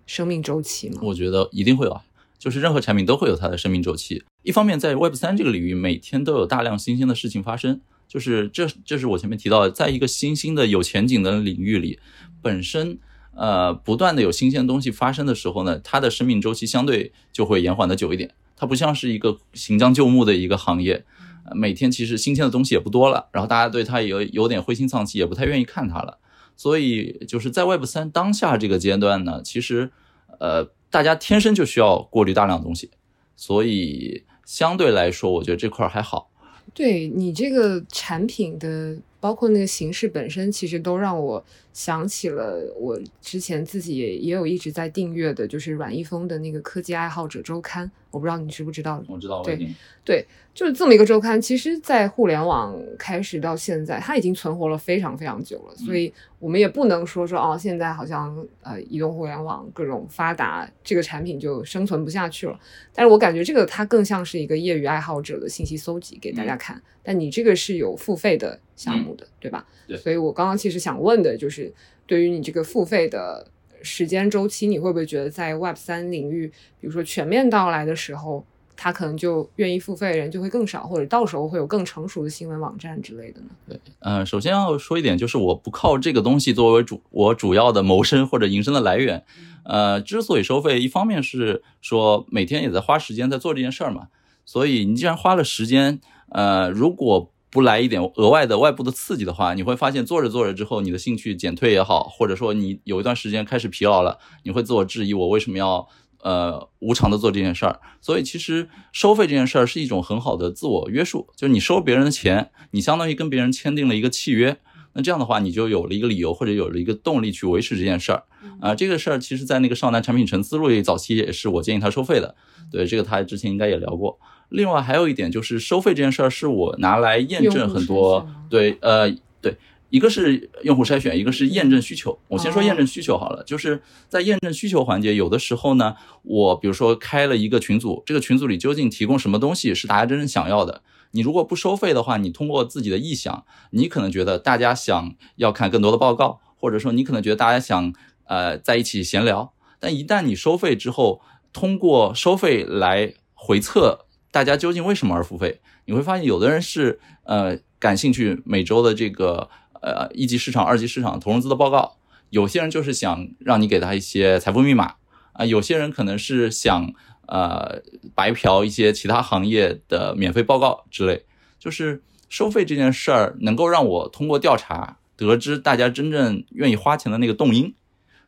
生命周期吗？我觉得一定会有啊，就是任何产品都会有它的生命周期。一方面，在 Web 三这个领域，每天都有大量新鲜的事情发生。就是这，这是我前面提到的，在一个新兴的有前景的领域里，本身呃不断的有新鲜的东西发生的时候呢，它的生命周期相对就会延缓的久一点。它不像是一个行将就木的一个行业，每天其实新鲜的东西也不多了，然后大家对它也有有点灰心丧气，也不太愿意看它了。所以就是在 Web 三当下这个阶段呢，其实呃大家天生就需要过滤大量东西，所以相对来说，我觉得这块还好。对你这个产品的，包括那个形式本身，其实都让我想起了我之前自己也也有一直在订阅的，就是阮一峰的那个科技爱好者周刊。我不知道你知不知道？我知道，对对，就是这么一个周刊。其实，在互联网开始到现在，它已经存活了非常非常久了。所以，我们也不能说说哦，现在好像呃，移动互联网各种发达，这个产品就生存不下去了。但是我感觉这个它更像是一个业余爱好者的信息搜集给大家看。但你这个是有付费的项目的，对吧？对。所以我刚刚其实想问的就是，对于你这个付费的。时间周期，你会不会觉得在 Web 三领域，比如说全面到来的时候，他可能就愿意付费的人就会更少，或者到时候会有更成熟的新闻网站之类的呢？对，嗯，首先要说一点，就是我不靠这个东西作为主我主要的谋生或者营生的来源。呃，之所以收费，一方面是说每天也在花时间在做这件事儿嘛，所以你既然花了时间，呃，如果不来一点额外的外部的刺激的话，你会发现做着做着之后，你的兴趣减退也好，或者说你有一段时间开始疲劳了，你会自我质疑我为什么要呃无偿的做这件事儿。所以其实收费这件事儿是一种很好的自我约束，就是你收别人的钱，你相当于跟别人签订了一个契约。那这样的话，你就有了一个理由或者有了一个动力去维持这件事儿。啊，这个事儿其实在那个少男产品沉思录早期也是我建议他收费的。对，这个他之前应该也聊过。另外还有一点就是收费这件事儿，是我拿来验证很多对呃对，一个是用户筛选，一个是验证需求。我先说验证需求好了，就是在验证需求环节，有的时候呢，我比如说开了一个群组，这个群组里究竟提供什么东西是大家真正想要的？你如果不收费的话，你通过自己的臆想，你可能觉得大家想要看更多的报告，或者说你可能觉得大家想呃在一起闲聊。但一旦你收费之后，通过收费来回测。大家究竟为什么而付费？你会发现，有的人是呃感兴趣每周的这个呃一级市场、二级市场投融资的报告，有些人就是想让你给他一些财富密码啊，有些人可能是想呃白嫖一些其他行业的免费报告之类。就是收费这件事儿，能够让我通过调查得知大家真正愿意花钱的那个动因，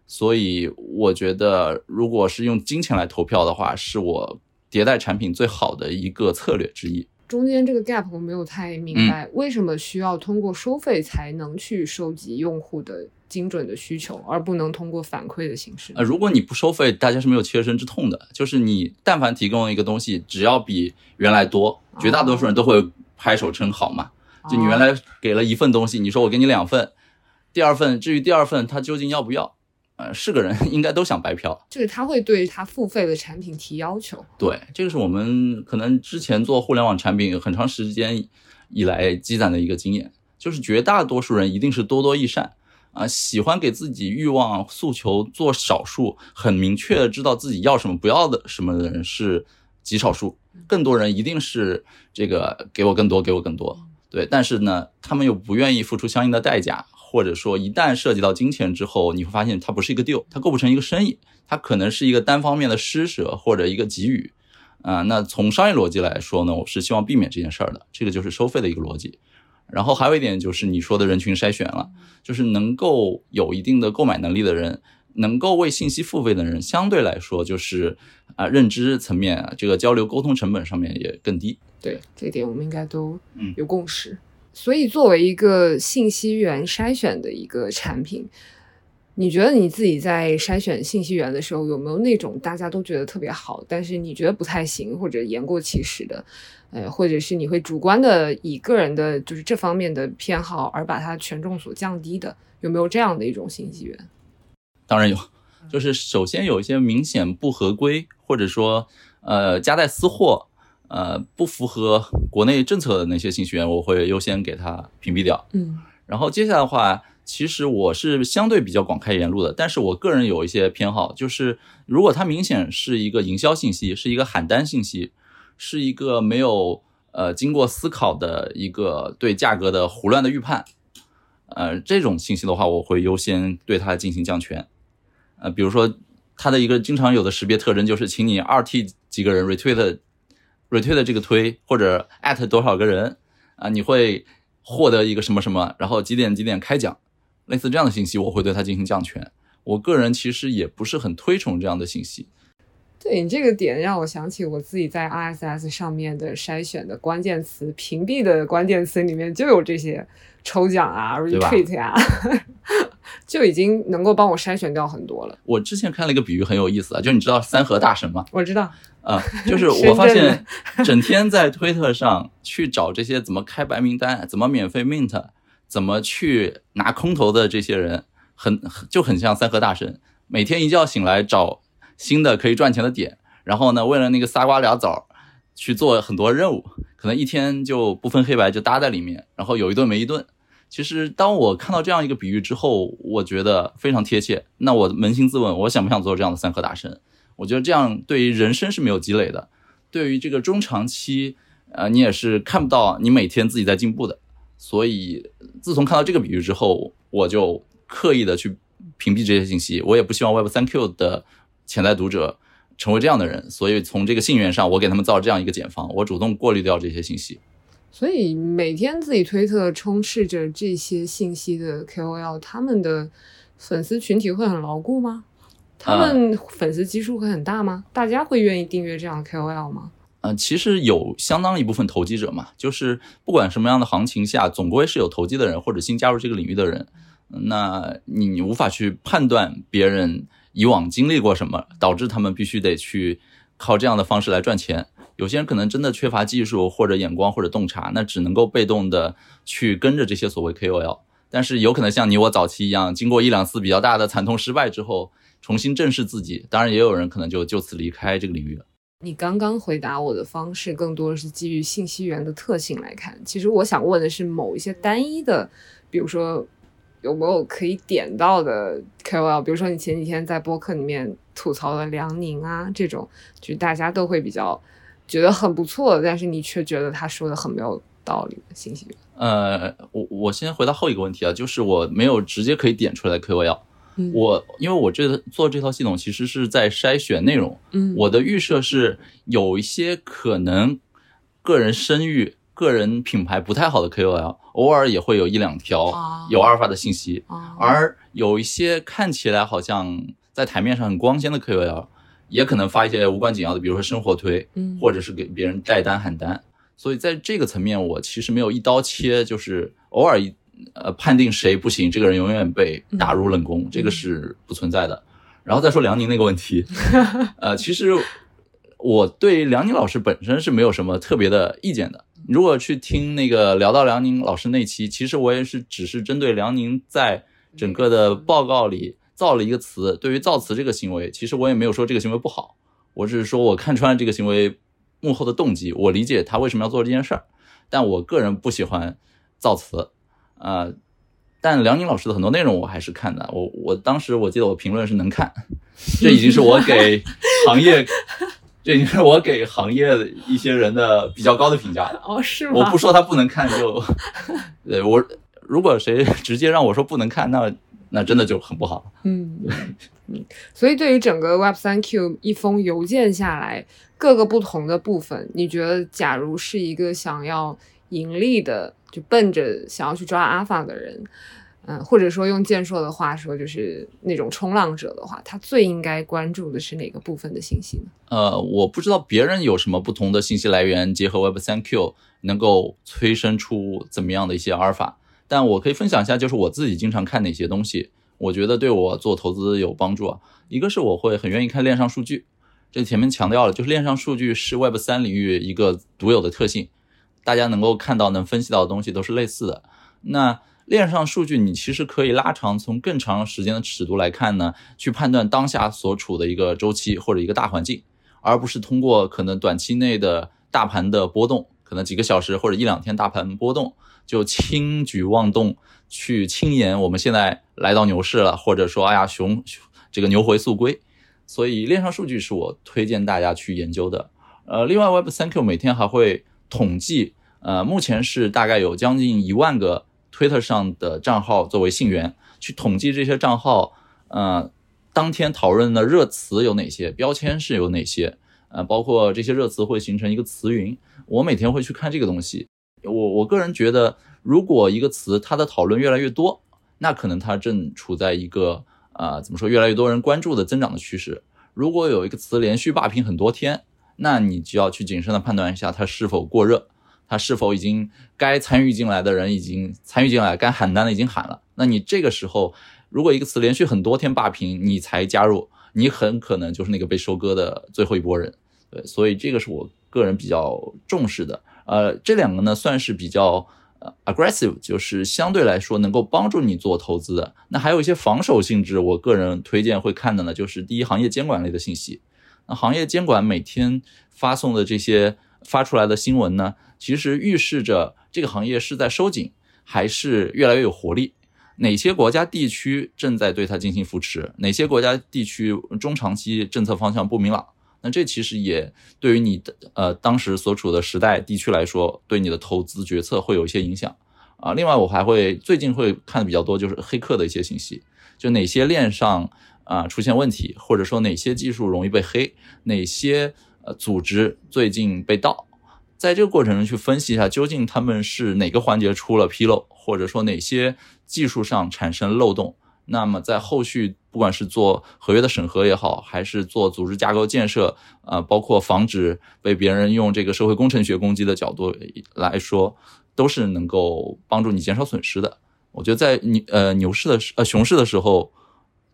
所以我觉得，如果是用金钱来投票的话，是我。迭代产品最好的一个策略之一。中间这个 gap 我没有太明白，为什么需要通过收费才能去收集用户的精准的需求，而不能通过反馈的形式？呃，如果你不收费，大家是没有切身之痛的。就是你但凡提供一个东西，只要比原来多，绝大多数人都会拍手称好嘛。就你原来给了一份东西，你说我给你两份，第二份至于第二份他究竟要不要？呃，是个人 应该都想白嫖，就是他会对他付费的产品提要求。对，这个是我们可能之前做互联网产品很长时间以来积攒的一个经验，就是绝大多数人一定是多多益善啊，喜欢给自己欲望诉求做少数，很明确的知道自己要什么不要的什么的人是极少数，更多人一定是这个给我更多，给我更多。对，但是呢，他们又不愿意付出相应的代价。或者说，一旦涉及到金钱之后，你会发现它不是一个 deal，它构不成一个生意，它可能是一个单方面的施舍或者一个给予。啊，那从商业逻辑来说呢，我是希望避免这件事儿的，这个就是收费的一个逻辑。然后还有一点就是你说的人群筛选了，就是能够有一定的购买能力的人，能够为信息付费的人，相对来说就是啊，认知层面啊，这个交流沟通成本上面也更低。对，这点我们应该都有共识。所以，作为一个信息源筛选的一个产品，你觉得你自己在筛选信息源的时候，有没有那种大家都觉得特别好，但是你觉得不太行或者言过其实的？呃，或者是你会主观的以个人的就是这方面的偏好而把它权重所降低的，有没有这样的一种信息源？当然有，就是首先有一些明显不合规，或者说呃夹带私货，呃不符合国内政策的那些信息源，我会优先给它屏蔽掉。嗯，然后接下来的话，其实我是相对比较广开言路的，但是我个人有一些偏好，就是如果它明显是一个营销信息，是一个喊单信息。是一个没有呃经过思考的一个对价格的胡乱的预判，呃，这种信息的话，我会优先对它进行降权。呃，比如说它的一个经常有的识别特征就是，请你二 T 几个人 retweet retweet 这个推或者 at 多少个人啊，你会获得一个什么什么，然后几点几点开奖，类似这样的信息，我会对它进行降权。我个人其实也不是很推崇这样的信息。对你这个点让我想起我自己在 RSS 上面的筛选的关键词，屏蔽的关键词里面就有这些抽奖啊、retweet 啊，就已经能够帮我筛选掉很多了。我之前看了一个比喻很有意思啊，就你知道三和大神吗？我知道啊，就是我发现整天在推特上去找这些怎么开白名单、怎么免费 mint、怎么去拿空投的这些人，很就很像三和大神，每天一觉醒来找。新的可以赚钱的点，然后呢，为了那个仨瓜俩枣去做很多任务，可能一天就不分黑白就搭在里面，然后有一顿没一顿。其实当我看到这样一个比喻之后，我觉得非常贴切。那我扪心自问，我想不想做这样的三颗大神？我觉得这样对于人生是没有积累的，对于这个中长期，呃，你也是看不到你每天自己在进步的。所以自从看到这个比喻之后，我就刻意的去屏蔽这些信息。我也不希望 Web 三 Q 的。潜在读者成为这样的人，所以从这个信源上，我给他们造这样一个茧房，我主动过滤掉这些信息。所以每天自己推特充斥着这些信息的 KOL，他们的粉丝群体会很牢固吗？他们粉丝基数会很大吗？大家会愿意订阅这样的 KOL 吗？嗯，其实有相当一部分投机者嘛，就是不管什么样的行情下，总归是有投机的人或者新加入这个领域的人。那你无法去判断别人。以往经历过什么，导致他们必须得去靠这样的方式来赚钱？有些人可能真的缺乏技术或者眼光或者洞察，那只能够被动的去跟着这些所谓 KOL。但是有可能像你我早期一样，经过一两次比较大的惨痛失败之后，重新正视自己。当然，也有人可能就就此离开这个领域了。你刚刚回答我的方式，更多是基于信息源的特性来看。其实我想问的是，某一些单一的，比如说。有没有可以点到的 KOL？比如说你前几天在播客里面吐槽了梁宁啊，这种就大家都会比较觉得很不错，但是你却觉得他说的很没有道理的信息。呃，我我先回答后一个问题啊，就是我没有直接可以点出来的 KOL。我因为我这做这套系统其实是在筛选内容。嗯，我的预设是有一些可能个人声誉。个人品牌不太好的 KOL，偶尔也会有一两条有阿尔法的信息，而有一些看起来好像在台面上很光鲜的 KOL，也可能发一些无关紧要的，比如说生活推，或者是给别人带单喊单。所以在这个层面，我其实没有一刀切，就是偶尔一呃判定谁不行，这个人永远被打入冷宫，这个是不存在的。然后再说梁宁那个问题，呃，其实我对梁宁老师本身是没有什么特别的意见的。如果去听那个聊到梁宁老师那期，其实我也是只是针对梁宁在整个的报告里造了一个词。对于造词这个行为，其实我也没有说这个行为不好，我只是说我看穿这个行为幕后的动机，我理解他为什么要做这件事儿。但我个人不喜欢造词，啊，但梁宁老师的很多内容我还是看的。我我当时我记得我评论是能看，这已经是我给行业。这已经是我给行业的一些人的比较高的评价了。哦，是吗？我不说他不能看，就，对我如果谁直接让我说不能看，那那真的就很不好。嗯嗯，所以对于整个 Web 三 Q 一封邮件下来，各个不同的部分，你觉得，假如是一个想要盈利的，就奔着想要去抓阿法的人。嗯，或者说用健硕的话说，就是那种冲浪者的话，他最应该关注的是哪个部分的信息呢？呃，我不知道别人有什么不同的信息来源，结合 Web 三 Q 能够催生出怎么样的一些阿尔法，但我可以分享一下，就是我自己经常看哪些东西。我觉得对我做投资有帮助啊。一个是我会很愿意看链上数据，这前面强调了，就是链上数据是 Web 三领域一个独有的特性，大家能够看到、能分析到的东西都是类似的。那链上数据你其实可以拉长，从更长时间的尺度来看呢，去判断当下所处的一个周期或者一个大环境，而不是通过可能短期内的大盘的波动，可能几个小时或者一两天大盘波动就轻举妄动去轻言我们现在来到牛市了，或者说哎呀熊。这个牛回速归，所以链上数据是我推荐大家去研究的。呃，另外 Web 三 Q 每天还会统计，呃，目前是大概有将近一万个 Twitter 上的账号作为信源，去统计这些账号，呃，当天讨论的热词有哪些，标签是有哪些，呃，包括这些热词会形成一个词云，我每天会去看这个东西。我我个人觉得，如果一个词它的讨论越来越多，那可能它正处在一个。啊，怎么说？越来越多人关注的增长的趋势。如果有一个词连续霸屏很多天，那你就要去谨慎的判断一下它是否过热，他是否已经该参与进来的人已经参与进来，该喊单的已经喊了。那你这个时候，如果一个词连续很多天霸屏，你才加入，你很可能就是那个被收割的最后一波人。对，所以这个是我个人比较重视的。呃，这两个呢，算是比较。aggressive 就是相对来说能够帮助你做投资的。那还有一些防守性质，我个人推荐会看的呢，就是第一行业监管类的信息。那行业监管每天发送的这些发出来的新闻呢，其实预示着这个行业是在收紧还是越来越有活力。哪些国家地区正在对它进行扶持？哪些国家地区中长期政策方向不明朗？那这其实也对于你的呃当时所处的时代地区来说，对你的投资决策会有一些影响啊。另外，我还会最近会看的比较多，就是黑客的一些信息，就哪些链上啊出现问题，或者说哪些技术容易被黑，哪些呃组织最近被盗，在这个过程中去分析一下，究竟他们是哪个环节出了纰漏，或者说哪些技术上产生漏洞。那么在后续，不管是做合约的审核也好，还是做组织架构建设，呃，包括防止被别人用这个社会工程学攻击的角度来说，都是能够帮助你减少损失的。我觉得在牛呃牛市的呃熊市的时候，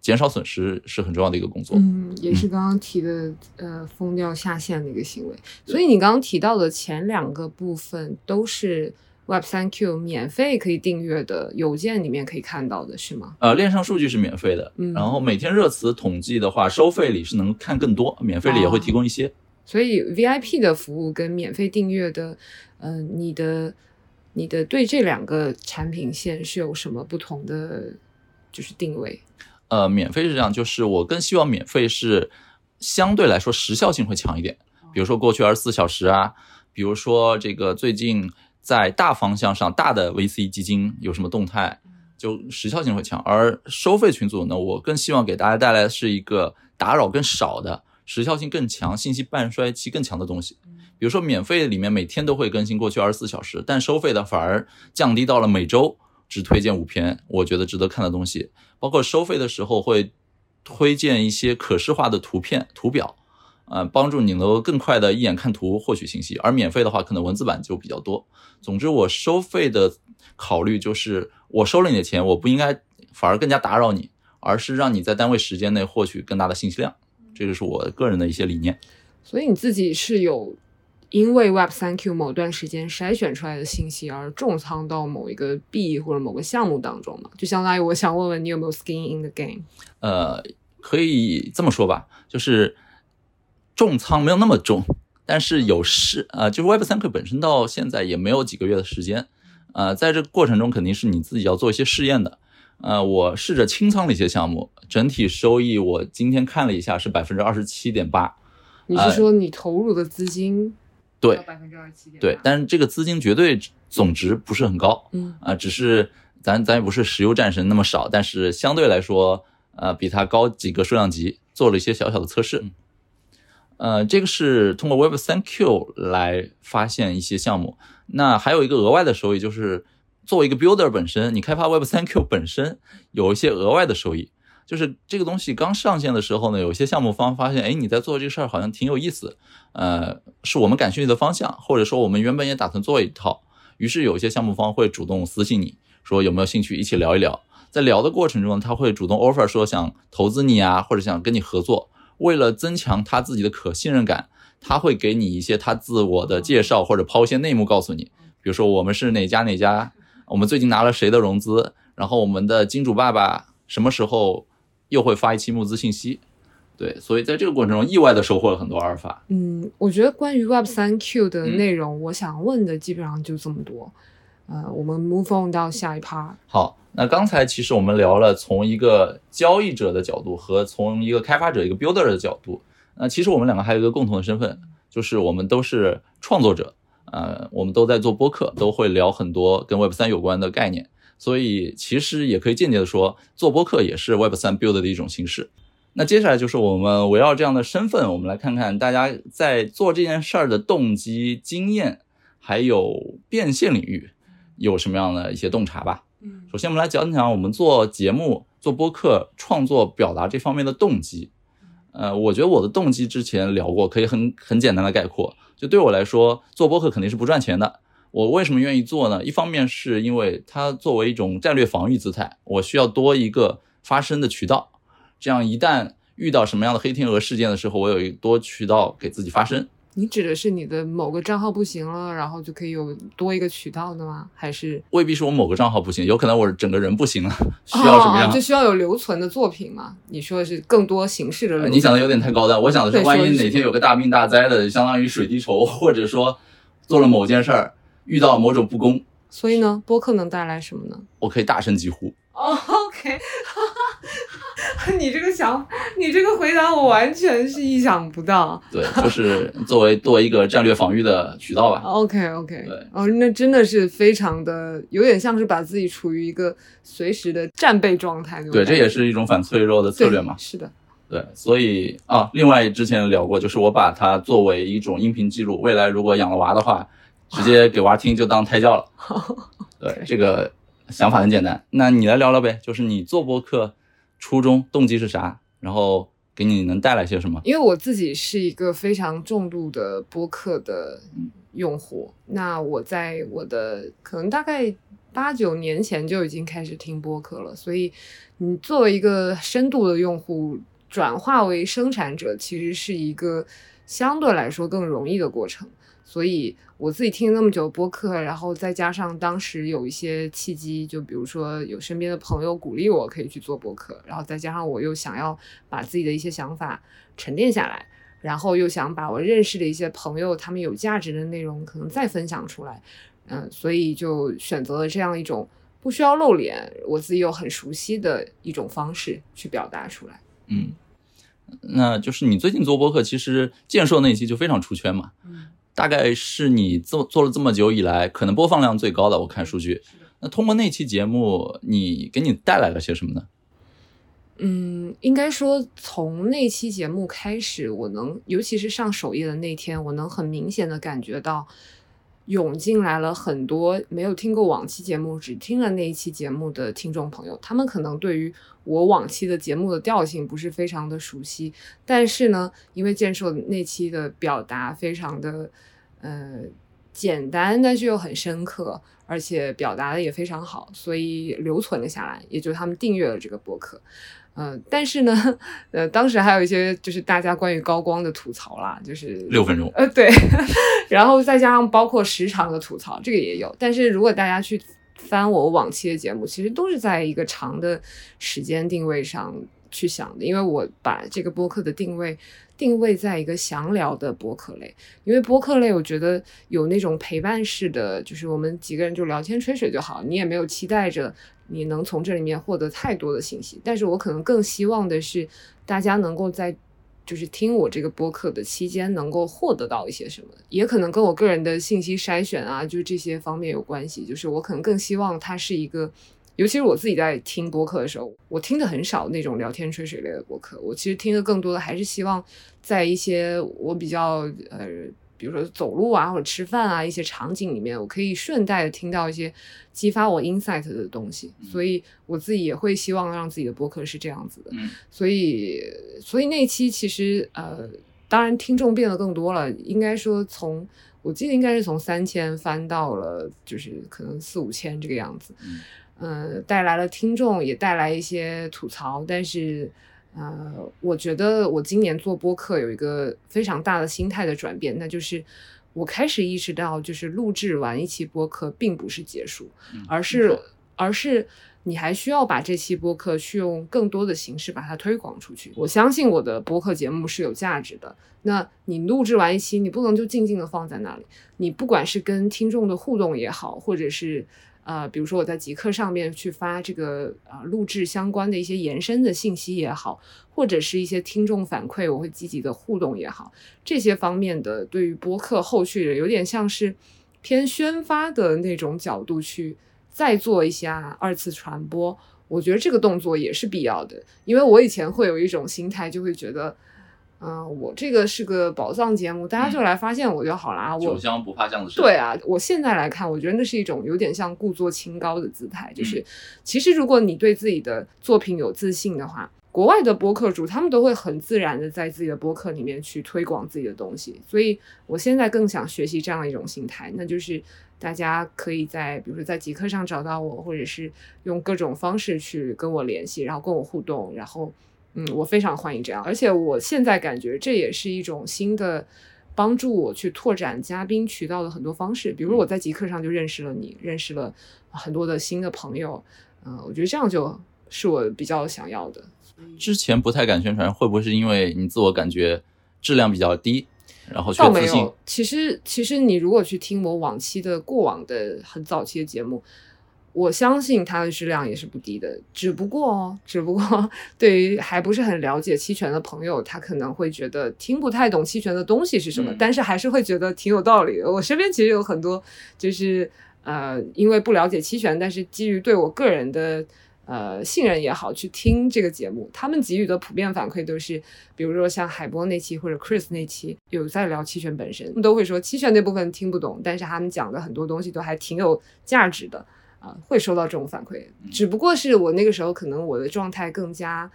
减少损失是很重要的一个工作。嗯，也是刚刚提的呃封掉下线的一个行为。所以你刚刚提到的前两个部分都是。Web 三 Q 免费可以订阅的邮件里面可以看到的是吗？呃，链上数据是免费的，嗯，然后每天热词统计的话，收费里是能看更多，免费里也会提供一些。所以 VIP 的服务跟免费订阅的，嗯，你的你的对这两个产品线是有什么不同的就是定位？呃，免费是这样，就是我更希望免费是相对来说时效性会强一点，比如说过去二十四小时啊，比如说这个最近。在大方向上，大的 VC 基金有什么动态，就时效性会强。而收费群组呢，我更希望给大家带来的是一个打扰更少的、时效性更强、信息半衰期更强的东西。比如说，免费里面每天都会更新过去二十四小时，但收费的反而降低到了每周只推荐五篇我觉得值得看的东西。包括收费的时候会推荐一些可视化的图片、图表。呃，帮助你能够更快的一眼看图获取信息，而免费的话，可能文字版就比较多。总之，我收费的考虑就是，我收了你的钱，我不应该反而更加打扰你，而是让你在单位时间内获取更大的信息量。这个是我个人的一些理念。所以你自己是有因为 Web 三 Q 某段时间筛选出来的信息而重仓到某一个币或者某个项目当中嘛？就相当于我想问问你有没有 skin in the game？呃，可以这么说吧，就是。重仓没有那么重，但是有试呃，就是 Web 三 Q 本身到现在也没有几个月的时间，呃，在这个过程中肯定是你自己要做一些试验的，呃，我试着清仓了一些项目，整体收益我今天看了一下是百分之二十七点八。你是说你投入的资金？对，百分之二十七点。对，但是这个资金绝对总值不是很高，嗯啊，只是咱咱也不是石油战神那么少，但是相对来说，呃，比它高几个数量级，做了一些小小的测试。呃，这个是通过 Web 三 Q 来发现一些项目。那还有一个额外的收益，就是作为一个 builder 本身，你开发 Web 三 Q 本身有一些额外的收益。就是这个东西刚上线的时候呢，有些项目方发现，哎，你在做这个事儿好像挺有意思，呃，是我们感兴趣的方向，或者说我们原本也打算做一套。于是有些项目方会主动私信你说有没有兴趣一起聊一聊。在聊的过程中，他会主动 offer 说想投资你啊，或者想跟你合作。为了增强他自己的可信任感，他会给你一些他自我的介绍，或者抛一些内幕告诉你。比如说，我们是哪家哪家，我们最近拿了谁的融资，然后我们的金主爸爸什么时候又会发一期募资信息。对，所以在这个过程中，意外的收获了很多阿尔法。嗯，我觉得关于 Web 三 Q 的内容，我想问的基本上就这么多。呃，我们 move on 到下一 part。好，那刚才其实我们聊了从一个交易者的角度和从一个开发者一个 builder 的角度。那其实我们两个还有一个共同的身份，就是我们都是创作者。呃，我们都在做播客，都会聊很多跟 Web 三有关的概念。所以其实也可以间接的说，做播客也是 Web 三 build 的一种形式。那接下来就是我们围绕这样的身份，我们来看看大家在做这件事儿的动机、经验，还有变现领域有什么样的一些洞察吧。嗯，首先我们来讲讲我们做节目、做播客、创作、表达这方面的动机。呃，我觉得我的动机之前聊过，可以很很简单的概括。就对我来说，做播客肯定是不赚钱的。我为什么愿意做呢？一方面是因为它作为一种战略防御姿态，我需要多一个发声的渠道。这样一旦遇到什么样的黑天鹅事件的时候，我有一多渠道给自己发声。你指的是你的某个账号不行了，然后就可以有多一个渠道的吗？还是未必是我某个账号不行，有可能我整个人不行了，需要什么样？就需要有留存的作品嘛？你说的是更多形式的？你想的有点太高端，我想的是，万一哪天有个大病大灾的，相当于水滴筹，或者说做了某件事儿遇到某种不公，所以呢，播客能带来什么呢？我可以大声疾呼。哦，OK。你这个想，你这个回答我完全是意想不到。对，就是作为作为一个战略防御的渠道吧。OK OK。对，哦，那真的是非常的，有点像是把自己处于一个随时的战备状态。对，这也是一种反脆弱的策略嘛。是的。对，所以啊，另外之前聊过，就是我把它作为一种音频记录，未来如果养了娃的话，直接给娃听就当胎教了。对，这个想法很简单。那你来聊聊呗，就是你做播客。初衷动机是啥？然后给你能带来些什么？因为我自己是一个非常重度的播客的用户，那我在我的可能大概八九年前就已经开始听播客了，所以你作为一个深度的用户，转化为生产者，其实是一个相对来说更容易的过程。所以我自己听了那么久播客，然后再加上当时有一些契机，就比如说有身边的朋友鼓励我可以去做播客，然后再加上我又想要把自己的一些想法沉淀下来，然后又想把我认识的一些朋友他们有价值的内容可能再分享出来，嗯，所以就选择了这样一种不需要露脸，我自己又很熟悉的一种方式去表达出来。嗯，那就是你最近做播客，其实建设那期就非常出圈嘛。嗯。大概是你做做了这么久以来，可能播放量最高的。我看数据，那通过那期节目，你给你带来了些什么呢？嗯，应该说从那期节目开始，我能，尤其是上首页的那天，我能很明显的感觉到。涌进来了很多没有听过往期节目，只听了那一期节目的听众朋友，他们可能对于我往期的节目的调性不是非常的熟悉，但是呢，因为建设那期的表达非常的呃简单，但是又很深刻，而且表达的也非常好，所以留存了下来，也就他们订阅了这个博客。嗯，但是呢，呃，当时还有一些就是大家关于高光的吐槽啦，就是六分钟，呃，对，然后再加上包括时长的吐槽，这个也有。但是如果大家去翻我往期的节目，其实都是在一个长的时间定位上去想的，因为我把这个播客的定位定位在一个详聊的播客类，因为播客类我觉得有那种陪伴式的，就是我们几个人就聊天吹水就好，你也没有期待着。你能从这里面获得太多的信息，但是我可能更希望的是，大家能够在就是听我这个播客的期间，能够获得到一些什么，也可能跟我个人的信息筛选啊，就是这些方面有关系。就是我可能更希望它是一个，尤其是我自己在听播客的时候，我听的很少那种聊天吹水类的播客，我其实听的更多的还是希望在一些我比较呃。比如说走路啊，或者吃饭啊，一些场景里面，我可以顺带的听到一些激发我 insight 的东西，所以我自己也会希望让自己的播客是这样子的。所以，所以那期其实呃，当然听众变得更多了。应该说，从我记得应该是从三千翻到了就是可能四五千这个样子。嗯呃，带来了听众，也带来一些吐槽，但是，呃，我觉得我今年做播客有一个非常大的心态的转变，那就是我开始意识到，就是录制完一期播客并不是结束，嗯而是而是你还需要把这期播客去用更多的形式把它推广出去。我相信我的播客节目是有价值的。那你录制完一期，你不能就静静的放在那里，你不管是跟听众的互动也好，或者是呃，比如说我在极客上面去发这个呃录制相关的一些延伸的信息也好，或者是一些听众反馈，我会积极的互动也好，这些方面的对于播客后续的有点像是偏宣发的那种角度去再做一下二次传播，我觉得这个动作也是必要的，因为我以前会有一种心态，就会觉得。嗯、我这个是个宝藏节目，大家就来发现我就好啦。我酒香不怕巷子深。对啊，我现在来看，我觉得那是一种有点像故作清高的姿态。就是嗯其实如果你对自己的作品有自信的话，国外的播客主他们都会很自然的在自己的播客里面去推广自己的东西。所以我现在更想学习这样的一种心态，那就是大家可以在比如说在极客上找到我，或者是用各种方式去跟我联系，然后跟我互动，然后。嗯，我非常欢迎这样，而且我现在感觉这也是一种新的帮助我去拓展嘉宾渠道的很多方式。比如我在极客上就认识了你，认识了很多的新的朋友，嗯、我觉得这样就是我比较想要的。之前不太敢宣传，会不会是因为你自我感觉质量比较低，然后缺倒没自信有？，其实其实你如果去听我往期的过往的很早期的节目，我相信它的质量也是不低的。只不过哦，只不过对于还不是很了解期权的朋友，他可能会觉得听不太懂期权的东西是什么，嗯但是还是会觉得挺有道理的。我身边其实有很多就是呃，因为不了解期权，但是基于对我个人的。呃，信任也好，去听这个节目，他们给予的普遍反馈都是，比如说像海波那期或者 Chris 那期有在聊期权本身，他们都会说期权那部分听不懂，但是他们讲的很多东西都还挺有价值的啊、会收到这种反馈。只不过是我那个时候可能我的状态更加，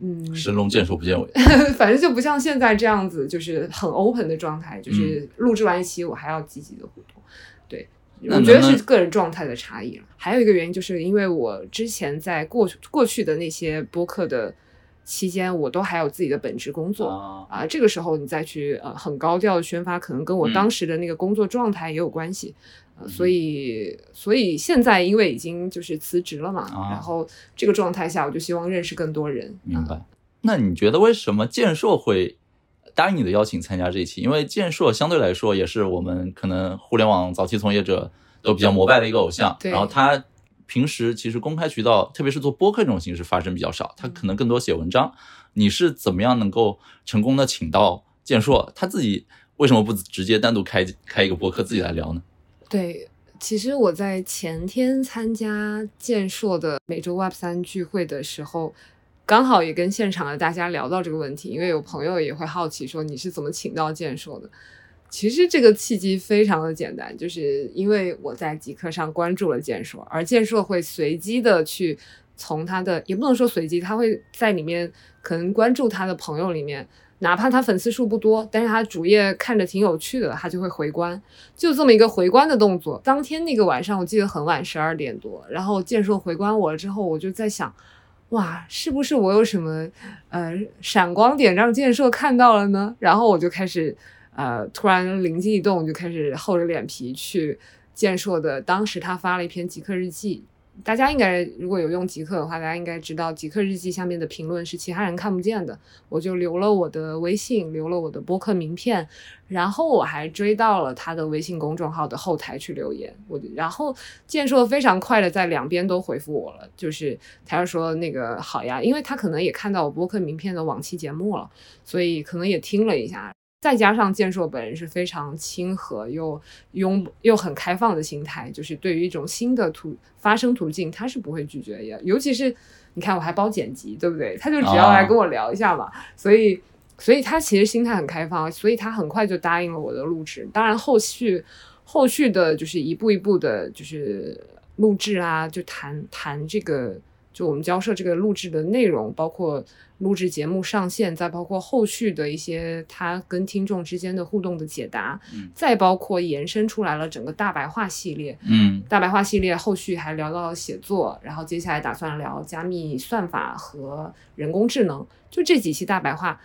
嗯，神龙见首不见尾。反正就不像现在这样子，就是很 open 的状态，就是录制完一期我还要积极的互动。对，我觉得是个人状态的差异了。还有一个原因，就是因为我之前在过过去的那些播客的期间，我都还有自己的本职工作。啊，啊，这个时候你再去呃很高调的宣发，可能跟我嗯当时的那个工作状态也有关系。呃，所以所以现在因为已经就是辞职了嘛，啊然后这个状态下，我就希望认识更多人。啊明白。那你觉得为什么建硕会答应你的邀请参加这一期？因为建硕相对来说也是我们可能互联网早期从业者都比较膜拜的一个偶像。对然后他平时其实公开渠道，特别是做播客这种形式发声比较少，他可能更多写文章。你是怎么样能够成功的请到建硕？他自己为什么不直接单独开开一个播客自己来聊呢？对，其实我在前天参加健硕的每周 Web 三聚会的时候，刚好也跟现场的大家聊到这个问题，因为有朋友也会好奇说你是怎么请到健硕的。其实这个契机非常的简单，就是因为我在极客上关注了健硕，而健硕会随机的去从他的也不能说随机，他会在里面可能关注他的朋友里面，哪怕他粉丝数不多，但是他主页看着挺有趣的，他就会回关，就这么一个回关的动作。当天那个晚上，我记得很晚，十二点多，然后建硕回关我了之后，我就在想，哇，是不是我有什么呃闪光点让建硕看到了呢？然后我就开始呃突然灵机一动，就开始厚着脸皮去建硕的，当时他发了一篇极客日记。大家应该如果有用极客的话，大家应该知道极客日记下面的评论是其他人看不见的。我就留了我的微信，留了我的播客名片，然后我还追到了他的微信公众号的后台去留言。我然后建硕非常快的在两边都回复我了，就是他就说那个好呀，因为他可能也看到我播客名片的往期节目了，所以可能也听了一下。再加上健硕本人是非常亲和又拥又很开放的心态，就是对于一种新的途发声途径，他是不会拒绝的。尤其是你看我还包剪辑，对不对？他就只要来跟我聊一下嘛，所以所以他其实心态很开放，所以他很快就答应了我的录制。当然后续后续的就是一步一步的，就是录制啊，就谈谈这个就我们交涉这个录制的内容，包括录制节目上线，再包括后续的一些他跟听众之间的互动的解答，嗯再包括延伸出来了整个大白话系列。嗯大白话系列后续还聊到了写作，然后接下来打算聊加密算法和人工智能。就这几期大白话，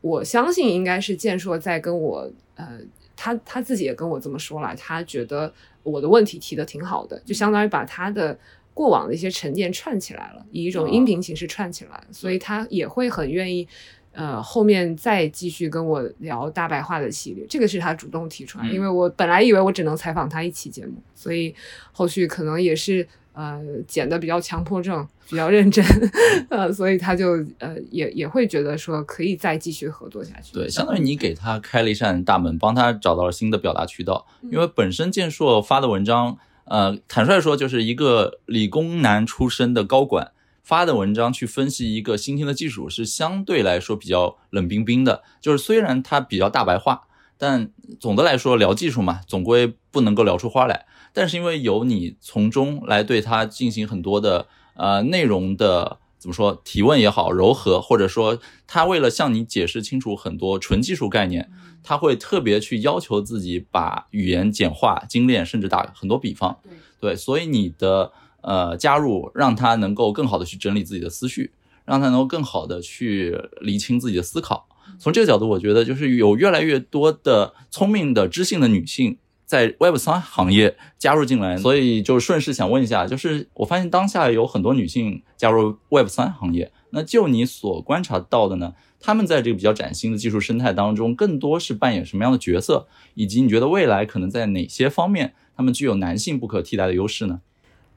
我相信应该是建硕在跟我呃，他他自己也跟我这么说了，他觉得我的问题提的挺好的，就相当于把他的过往的一些沉淀串起来了，以一种音频形式串起来，所以他也会很愿意。呃，后面再继续跟我聊大白话的系列，这个是他主动提出来，嗯因为我本来以为我只能采访他一期节目，所以后续可能也是呃剪的比较强迫症，比较认真，呃，所以他就呃也也会觉得说可以再继续合作下去。对，相当于你给他开了一扇大门，帮他找到了新的表达渠道。嗯因为本身建硕发的文章，呃，坦率说，就是一个理工男出身的高管发的文章去分析一个新兴的技术，是相对来说比较冷冰冰的。就是虽然它比较大白话，但总的来说聊技术嘛，总归不能够聊出花来。但是因为有你从中来对它进行很多的呃内容的怎么说提问也好，柔和，或者说他为了向你解释清楚很多纯技术概念，他会特别去要求自己把语言简化、精炼，甚至打很多比方。对对，所以你的呃加入，让他能够更好的去整理自己的思绪，让他能够更好的去理清自己的思考。从这个角度，我觉得就是有越来越多的聪明的、知性的女性在 Web 三行业加入进来，所以就顺势想问一下，就是我发现当下有很多女性加入 Web 三行业，那就你所观察到的呢？她们在这个比较崭新的技术生态当中，更多是扮演什么样的角色？以及你觉得未来可能在哪些方面，她们具有男性不可替代的优势呢？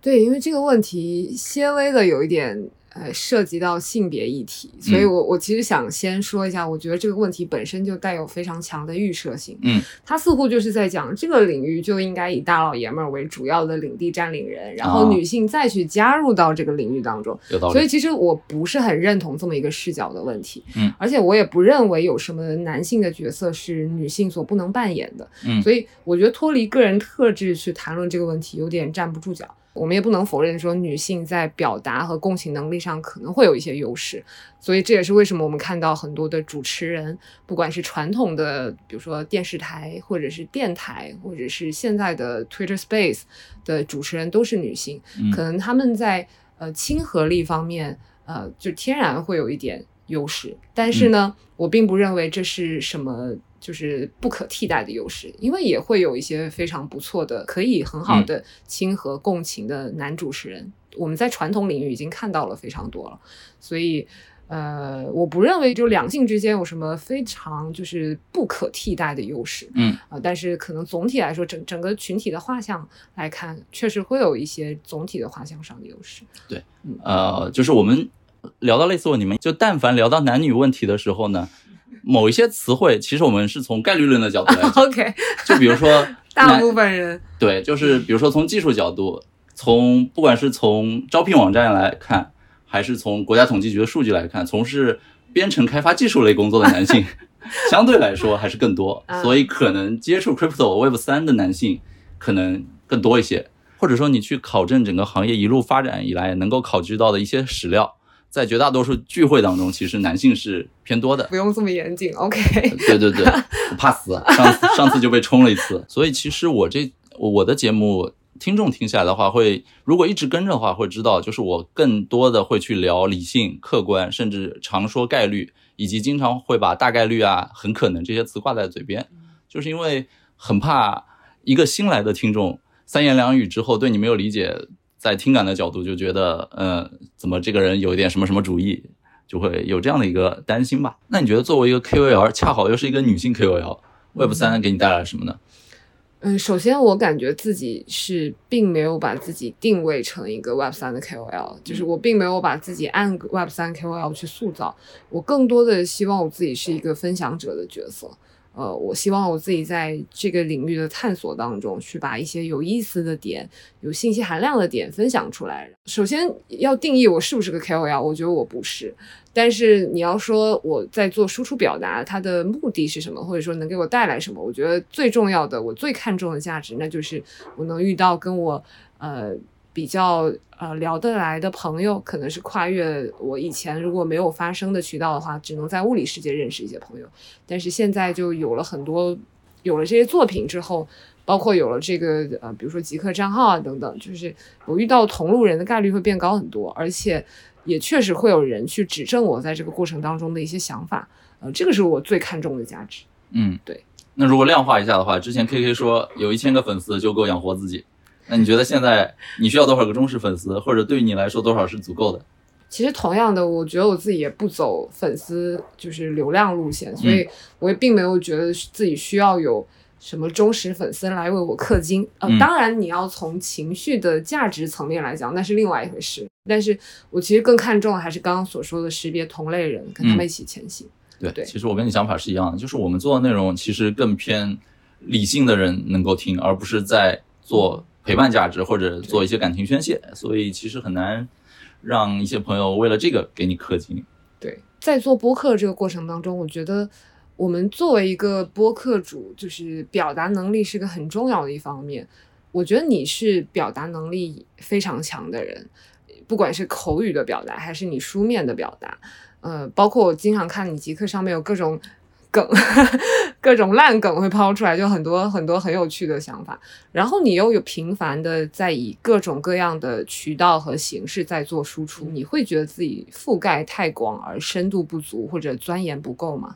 对，因为这个问题稍微的有一点呃涉及到性别议题，所以嗯我我其实想先说一下，我觉得这个问题本身就带有非常强的预设性。嗯，它似乎就是在讲这个领域就应该以大老爷们儿为主要的领地占领人，然后啊女性再去加入到这个领域当中。有道理。所以其实我不是很认同这么一个视角的问题，嗯，而且我也不认为有什么男性的角色是女性所不能扮演的，嗯所以我觉得脱离个人特质去谈论这个问题有点站不住脚。我们也不能否认说女性在表达和共情能力上可能会有一些优势，所以这也是为什么我们看到很多的主持人，不管是传统的，比如说电视台，或者是电台，或者是现在的 Twitter Space 的主持人都是女性，嗯。可能他们在呃亲和力方面，呃，就天然会有一点优势。但是呢，我并不认为这是什么就是不可替代的优势，因为也会有一些非常不错的、可以很好的亲和共情的男主持人。我们在传统领域已经看到了非常多了，所以。呃，我不认为就两性之间有什么非常就是不可替代的优势，嗯啊、但是可能总体来说，整整个群体的画像来看，确实会有一些总体的画像上的优势。对呃，就是我们聊到类似问题们，就但凡聊到男女问题的时候呢，某一些词汇，其实我们是从概率论的角度来讲，OK，就比如说 大部分人。对，就是比如说从技术角度，从不管是从招聘网站来看，还是从国家统计局的数据来看，从事编程开发技术类工作的男性，相对来说还是更多，啊。所以可能接触 crypto Web 三的男性可能更多一些，或者说你去考证整个行业一路发展以来能够考据到的一些史料。在绝大多数聚会当中，其实男性是偏多的。不用这么严谨。OK，对对对，我怕死，上次上次就被冲了一次。所以其实我这我我的节目听众听下来的话，会如果一直跟着的话，会知道就是我更多的会去聊理性、客观，甚至常说概率，以及经常会把大概率啊、很可能这些词挂在嘴边，就是因为很怕一个新来的听众三言两语之后对你没有理解，在听感的角度就觉得，呃，怎么这个人有一点什么什么主义，就会有这样的一个担心吧。那你觉得作为一个 KOL，恰好又是一个女性 KOL，Web 三给你带来了什么呢？嗯，首先我感觉自己是并没有把自己定位成一个 Web 三的 KOL，就是我并没有把自己按 Web 三 KOL 去塑造，我更多的希望我自己是一个分享者的角色。呃，我希望我自己在这个领域的探索当中，去把一些有意思的点、有信息含量的点分享出来。首先要定义我是不是个 KOL，我觉得我不是。但是你要说我在做输出表达，它的目的是什么，或者说能给我带来什么？我觉得最重要的，我最看重的价值，那就是我能遇到跟我呃比较呃聊得来的朋友，可能是跨越我以前如果没有发声的渠道的话，只能在物理世界认识一些朋友。但是现在就有了很多，有了这些作品之后，包括有了这个呃，比如说极客账号啊等等，就是我遇到同路人的概率会变高很多，而且也确实会有人去指正我在这个过程当中的一些想法。呃，这个是我最看重的价值。嗯，对。那如果量化一下的话，之前 K K 说有一千个粉丝就够养活自己。那你觉得现在你需要多少个忠实粉丝，或者对于你来说多少是足够的？其实同样的，我觉得我自己也不走粉丝就是流量路线，所以我也并没有觉得自己需要有什么忠实粉丝来为我氪金。呃，当然你要从情绪的价值层面来讲，那是另外一回事。但是我其实更看重还是刚刚所说的识别同类人，跟他们一起前行。对对，其实我跟你想法是一样的，就是我们做的内容其实更偏理性的人能够听，而不是在做。陪伴价值或者做一些感情宣泄，所以其实很难让一些朋友为了这个给你氪金。对，在做播客这个过程当中，我觉得我们作为一个播客主，就是表达能力是个很重要的一方面。我觉得你是表达能力非常强的人，不管是口语的表达还是你书面的表达，呃，包括我经常看你极客上面有各种。梗，各种烂梗会抛出来，就很多很多很有趣的想法。然后你又有频繁的在以各种各样的渠道和形式在做输出，你会觉得自己覆盖太广而深度不足，或者钻研不够吗？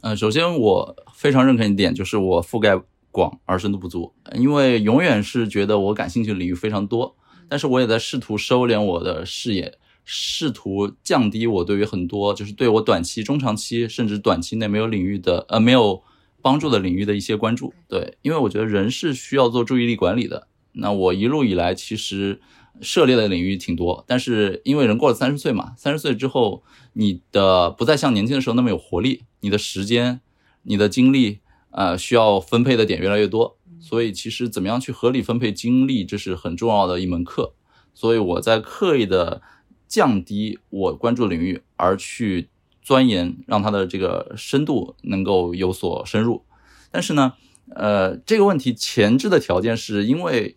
呃，首先我非常认可一点，就是我覆盖广而深度不足，因为永远是觉得我感兴趣的领域非常多，但是我也在试图收敛我的视野。试图降低我对于很多就是对我短期、中长期甚至短期内没有领域的呃没有帮助的领域的一些关注。对，因为我觉得人是需要做注意力管理的。那我一路以来其实涉猎的领域挺多，但是因为人过了三十岁嘛，三十岁之后你的不再像年轻的时候那么有活力，你的时间、你的精力呃需要分配的点越来越多，所以其实怎么样去合理分配精力，这是很重要的一门课。所以我在刻意的。降低我关注领域，而去钻研，让它的这个深度能够有所深入。但是呢，呃，这个问题前置的条件是因为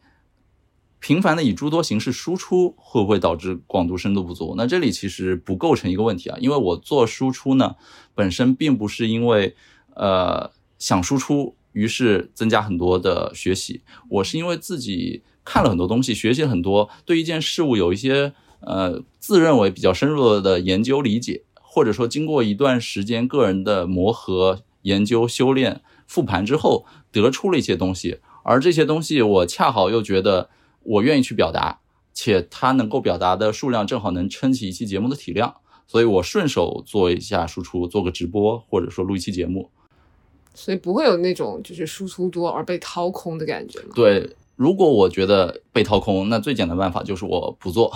频繁的以诸多形式输出，会不会导致广度深度不足？那这里其实不构成一个问题啊，因为我做输出呢，本身并不是因为呃想输出，于是增加很多的学习，我是因为自己看了很多东西，学习了很多，对一件事物有一些。呃，自认为比较深入的研究理解，或者说经过一段时间个人的磨合、研究、修炼、复盘之后，得出了一些东西。而这些东西，我恰好又觉得我愿意去表达，且它能够表达的数量正好能撑起一期节目的体量，所以我顺手做一下输出，做个直播，或者说录一期节目。所以不会有那种就是输出多而被掏空的感觉吗？对，如果我觉得被掏空，那最简单的办法就是我不做。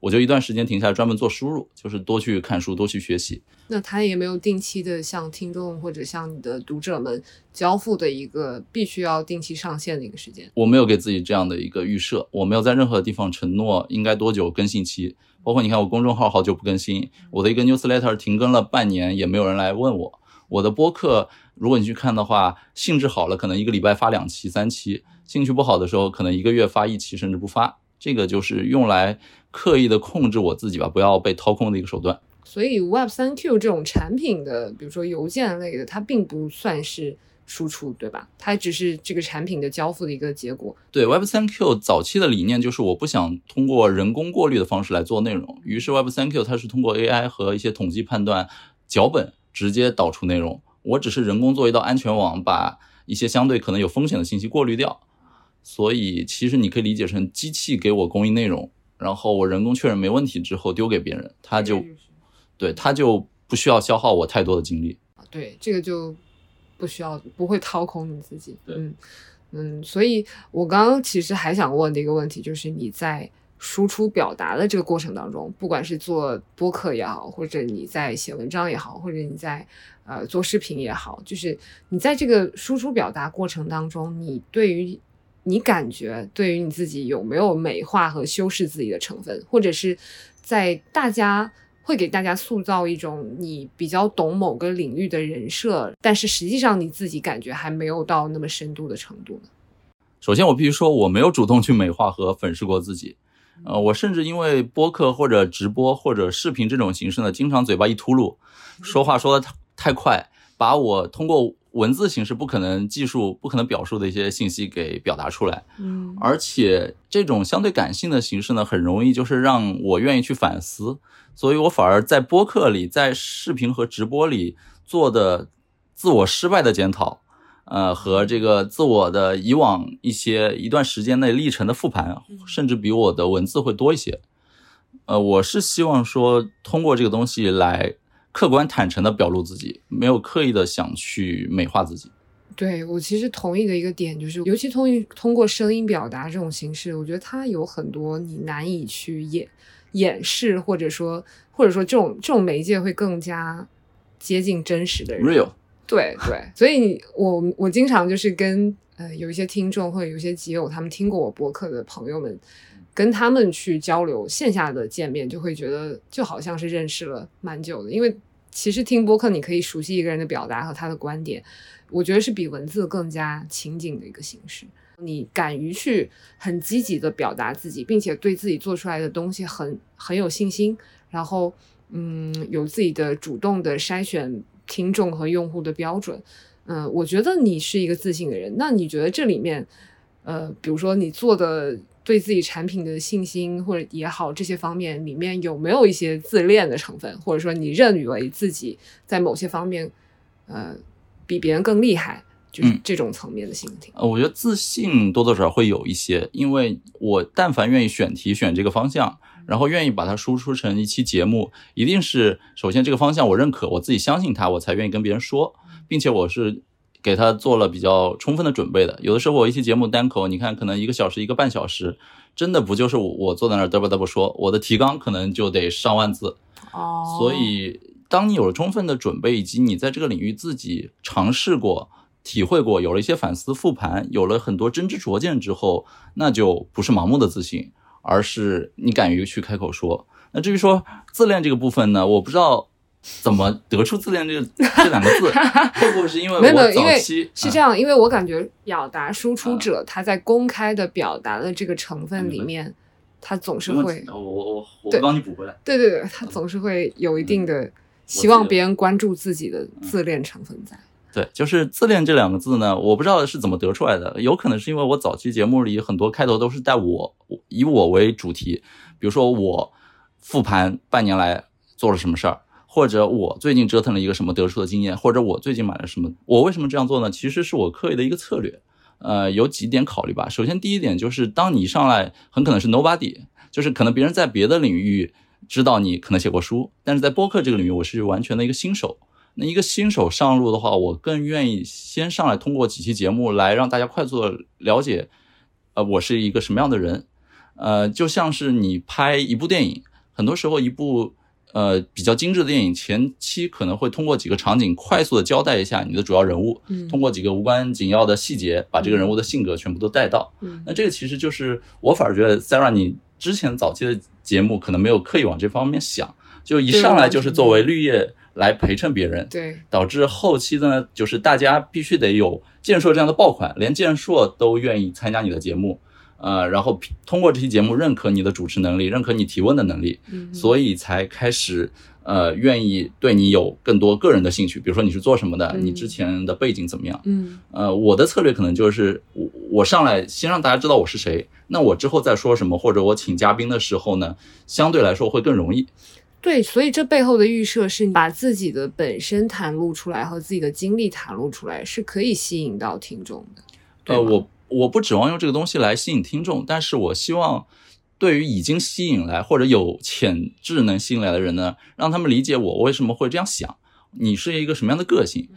我就一段时间停下来，专门做输入，就是多去看书，多去学习。那他也没有定期的向听众或者向你的读者们交付的一个必须要定期上线的一个时间。我没有给自己这样的一个预设，我没有在任何地方承诺应该多久更新期。包括你看，我公众号好久不更新，我的一个 newsletter 停更了半年，也没有人来问我。我的播客，如果你去看的话，兴致好了，可能一个礼拜发两期、三期；兴趣不好的时候，可能一个月发一期，甚至不发。这个就是用来。刻意的控制我自己吧，不要被掏空的一个手段。所以 Web 三 Q 这种产品的，比如说邮件类的，它并不算是输出，对吧？它只是这个产品的交付的一个结果。对 Web 三 Q 早期的理念就是我不想通过人工过滤的方式来做内容，于是 Web 三 Q 它是通过 AI 和一些统计判断脚本直接导出内容，我只是人工做一道安全网，把一些相对可能有风险的信息过滤掉。所以其实你可以理解成机器给我供应内容。然后我人工确认没问题之后丢给别人，他就，对他就不需要消耗我太多的精力。对，这个就不需要，不会掏空你自己。嗯嗯，所以我刚刚其实还想问的一个问题，就是你在输出表达的这个过程当中，不管是做播客也好，或者你在写文章也好，或者你在呃做视频也好，就是你在这个输出表达过程当中，你对于你感觉对于你自己有没有美化和修饰自己的成分，或者是在大家会给大家塑造一种你比较懂某个领域的人设，但是实际上你自己感觉还没有到那么深度的程度呢？首先，我必须说我没有主动去美化和粉饰过自己，呃，我甚至因为播客或者直播或者视频这种形式呢，经常嘴巴一秃噜，说话说的太太快，把我通过文字形式不可能技术、不可能表述的一些信息给表达出来。嗯而且这种相对感性的形式呢，很容易就是让我愿意去反思，所以我反而在播客里、在视频和直播里做的自我失败的检讨，呃，和这个自我的以往一些一段时间内历程的复盘，甚至比我的文字会多一些。呃，我是希望说通过这个东西来客观坦诚的表露自己，没有刻意的想去美化自己。对我其实同意的一个点就是，尤其通通过声音表达这种形式，我觉得它有很多你难以去掩掩饰，或者说或者说这种这种媒介会更加接近真实的人。Real，对对，所以我我经常就是跟呃有一些听众或者有一些集友，他们听过我博客的朋友们，跟他们去交流线下的见面，就会觉得就好像是认识了蛮久的，因为其实听播客你可以熟悉一个人的表达和他的观点，我觉得是比文字更加情景的一个形式。你敢于去很积极的表达自己，并且对自己做出来的东西很很有信心，然后嗯有自己的主动的筛选听众和用户的标准，嗯、我觉得你是一个自信的人。那你觉得这里面，呃，比如说你做的对自己产品的信心或者也好，这些方面里面有没有一些自恋的成分，或者说你认为自己在某些方面，呃，比别人更厉害，就是嗯。这种层面的心情？呃，我觉得自信多多少少会有一些，因为我但凡愿意选题选这个方向，然后愿意把它输出成一期节目，一定是首先这个方向我认可，我自己相信它，我才愿意跟别人说，并且我是给他做了比较充分的准备的。有的时候我一期节目单口，你看可能一个小时、一个半小时，真的不就是我坐在那儿嘚啵嘚啵说，我的提纲可能就得上万字，哦所以，当你有了充分的准备，以及你在这个领域自己尝试过、体会过，有了一些反思复盘，有了很多真知灼见之后，那就不是盲目的自信，而是你敢于去开口说。那至于说自恋这个部分呢，我不知道怎么得出自恋这个 这两个字，会不会是因为没有没有，我因为早期是这样，因为我感觉表达输出者他在公开的表达的这个成分里面，他总是会，我我我我对帮你补回来。对对对，他总是会有一定嗯的希望别人关注自己的自恋成分在。对，就是自恋这两个字呢，我不知道是怎么得出来的，有可能是因为我早期节目里很多开头都是带我以我为主题，比如说我复盘半年来做了什么事儿，或者我最近折腾了一个什么得出的经验，或者我最近买了什么。我为什么这样做呢？其实是我刻意的一个策略。呃，有几点考虑吧。首先，第一点就是，当你一上来很可能是 nobody，就是可能别人在别的领域知道你可能写过书，但是在播客这个领域，我是完全的一个新手。那一个新手上路的话，我更愿意先上来通过几期节目来让大家快速的了解，呃，我是一个什么样的人。呃，就像是你拍一部电影，很多时候一部呃比较精致的电影，前期可能会通过几个场景快速的交代一下你的主要人物，嗯。通过几个无关紧要的细节，把这个人物的性格全部都带到。嗯。那这个其实就是我反而觉得 Sarah 你之前早期的节目可能没有刻意往这方面想，就一上来就是作为绿叶来陪衬别人，对，导致后期的呢，就是大家必须得有健硕这样的爆款，连健硕都愿意参加你的节目，呃，然后通过这期节目认可你的主持能力，认可你提问的能力，嗯所以才开始呃愿意对你有更多个人的兴趣，比如说你是做什么的，嗯你之前的背景怎么样，嗯呃，我的策略可能就是我我上来先让大家知道我是谁，那我之后再说什么，或者我请嘉宾的时候呢，相对来说会更容易。对，所以这背后的预设是把自己的本身袒露出来和自己的经历袒露出来，是可以吸引到听众的。呃，我我不指望用这个东西来吸引听众，但是我希望对于已经吸引来或者有潜质能吸引来的人呢，让他们理解我为什么会这样想，你是一个什么样的个性。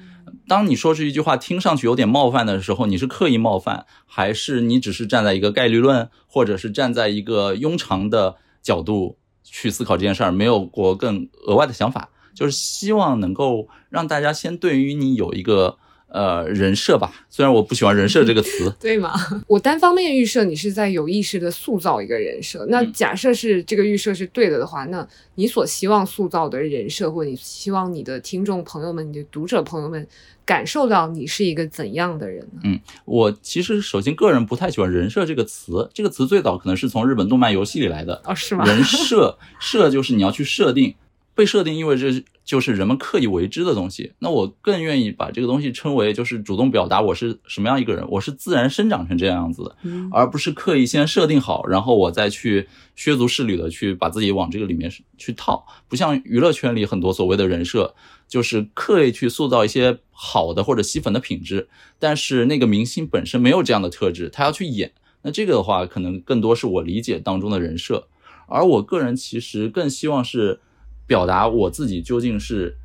当你说出一句话听上去有点冒犯的时候，你是刻意冒犯，还是你只是站在一个概率论，或者是站在一个庸常的角度去思考这件事儿，没有过更额外的想法？就是希望能够让大家先对于你有一个呃人设吧。虽然我不喜欢人设这个词，对吗？我单方面预设你是在有意识的塑造一个人设。那假设是这个预设是对的的话，那你所希望塑造的人设，或者你希望你的听众朋友们、你的读者朋友们感受到你是一个怎样的人呢？嗯，我其实首先个人不太喜欢人设这个词，这个词最早可能是从日本动漫游戏里来的。哦，是吗？人设设就是你要去设定。被设定意味着就是人们刻意为之的东西，那我更愿意把这个东西称为就是主动表达我是什么样一个人，我是自然生长成这样子的，而不是刻意先设定好，然后我再去削足适履的去把自己往这个里面去套。不像娱乐圈里很多所谓的人设，就是刻意去塑造一些好的或者吸粉的品质，但是那个明星本身没有这样的特质，他要去演，那这个的话可能更多是我理解当中的人设，而我个人其实更希望是。表达我自己究竟是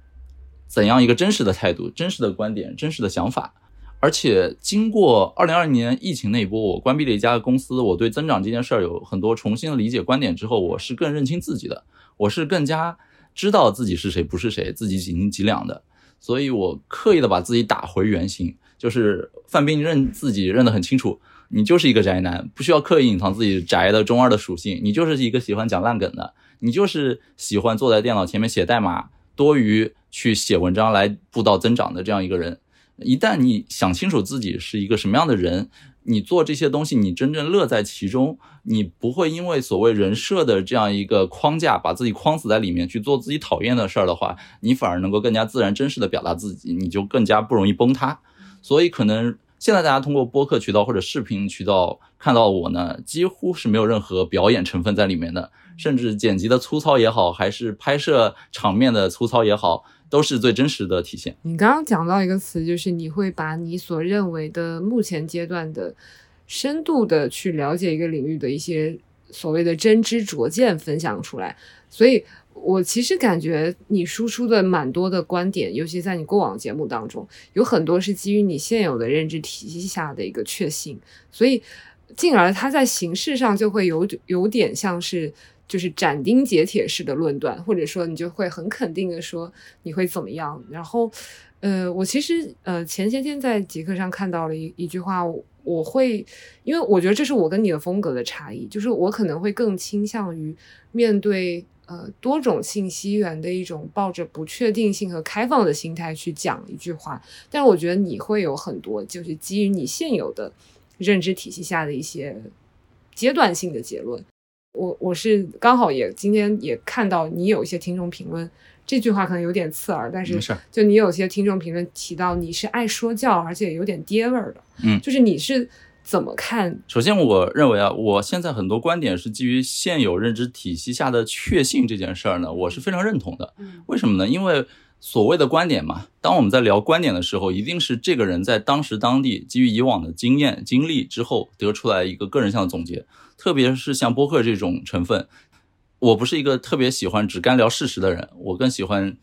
怎样一个真实的态度、真实的观点、真实的想法，而且经过二零二零年疫情那一波，我关闭了一家公司，我对增长这件事儿有很多重新的理解观点之后，我是更认清自己的，我是更加知道自己是谁不是谁，自己几斤几两的，所以我刻意的把自己打回原形，就是范冰认自己认得很清楚，你就是一个宅男，不需要刻意隐藏自己宅的中二的属性，你就是一个喜欢讲烂梗的。你就是喜欢坐在电脑前面写代码，多于去写文章来布道增长的这样一个人。一旦你想清楚自己是一个什么样的人，你做这些东西，你真正乐在其中，你不会因为所谓人设的这样一个框架，把自己框死在里面去做自己讨厌的事儿的话，你反而能够更加自然、真实的表达自己，你就更加不容易崩塌。所以，可能现在大家通过播客渠道或者视频渠道看到我呢，几乎是没有任何表演成分在里面的。甚至剪辑的粗糙也好，还是拍摄场面的粗糙也好，都是最真实的体现。你刚刚讲到一个词，就是你会把你所认为的目前阶段的深度的去了解一个领域的一些所谓的真知灼见分享出来。所以我其实感觉你输出的蛮多的观点，尤其在你过往节目当中，有很多是基于你现有的认知体系下的一个确信，所以进而它在形式上就会有有点像是。就是斩钉截铁式的论断，或者说你就会很肯定的说你会怎么样。然后，呃，我其实呃前些天在极客上看到了一一句话，我会因为我觉得这是我跟你的风格的差异，就是我可能会更倾向于面对呃多种信息源的一种抱着不确定性和开放的心态去讲一句话，但是我觉得你会有很多就是基于你现有的认知体系下的一些阶段性的结论。我我是刚好也今天也看到你有一些听众评论，这句话可能有点刺耳，但是就你有些听众评论提到你是爱说教，而且有点爹味儿的，嗯，就是你是怎么看？首先，我认为啊，我现在很多观点是基于现有认知体系下的确信这件事儿呢，我是非常认同的。为什么呢？因为所谓的观点嘛，当我们在聊观点的时候，一定是这个人在当时当地基于以往的经验经历之后得出来一个个人向的总结。特别是像播客这种成分，我不是一个特别喜欢只干聊事实的人，我更喜欢，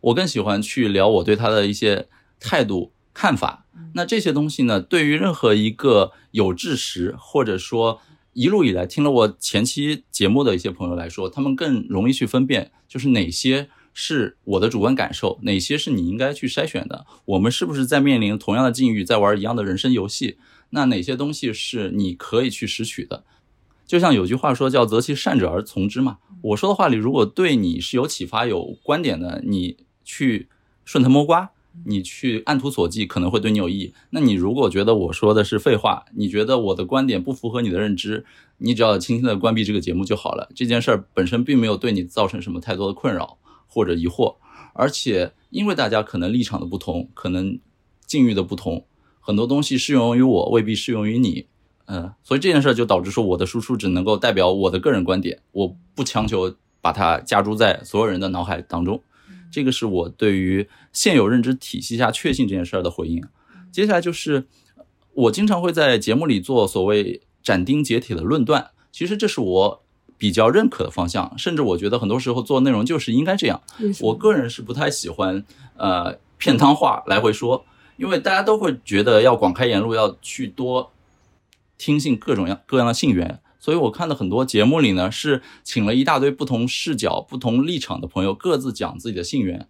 我更喜欢去聊我对他的一些态度看法。那这些东西呢，对于任何一个有志识或者说一路以来听了我前期节目的一些朋友来说，他们更容易去分辨，就是哪些是我的主观感受，哪些是你应该去筛选的。我们是不是在面临同样的境遇，在玩一样的人生游戏？那哪些东西是你可以去拾取的？就像有句话说叫“择其善者而从之”嘛。我说的话里，如果对你是有启发、有观点的，你去顺藤摸瓜，你去按图索骥，可能会对你有意义。那你如果觉得我说的是废话，你觉得我的观点不符合你的认知，你只要轻轻的关闭这个节目就好了。这件事儿本身并没有对你造成什么太多的困扰或者疑惑，而且因为大家可能立场的不同，可能境遇的不同，很多东西适用于我，未必适用于你。嗯，所以这件事就导致说，我的输出只能够代表我的个人观点，我不强求把它加注在所有人的脑海当中。这个是我对于现有认知体系下确信这件事儿的回应。接下来就是我经常会在节目里做所谓斩钉截铁的论断，其实这是我比较认可的方向，甚至我觉得很多时候做内容就是应该这样。我个人是不太喜欢呃片汤话来回说，因为大家都会觉得要广开言路，要去多。听信各种样各样的信源，所以我看的很多节目里呢，是请了一大堆不同视角、不同立场的朋友，各自讲自己的信源。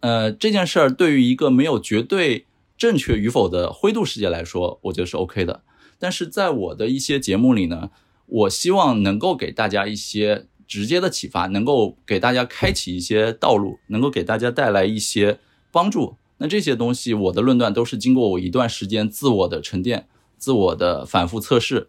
呃，这件事儿对于一个没有绝对正确与否的灰度世界来说，我觉得是 OK 的。但是在我的一些节目里呢，我希望能够给大家一些直接的启发，能够给大家开启一些道路，能够给大家带来一些帮助。那这些东西，我的论断都是经过我一段时间自我的沉淀、自我的反复测试，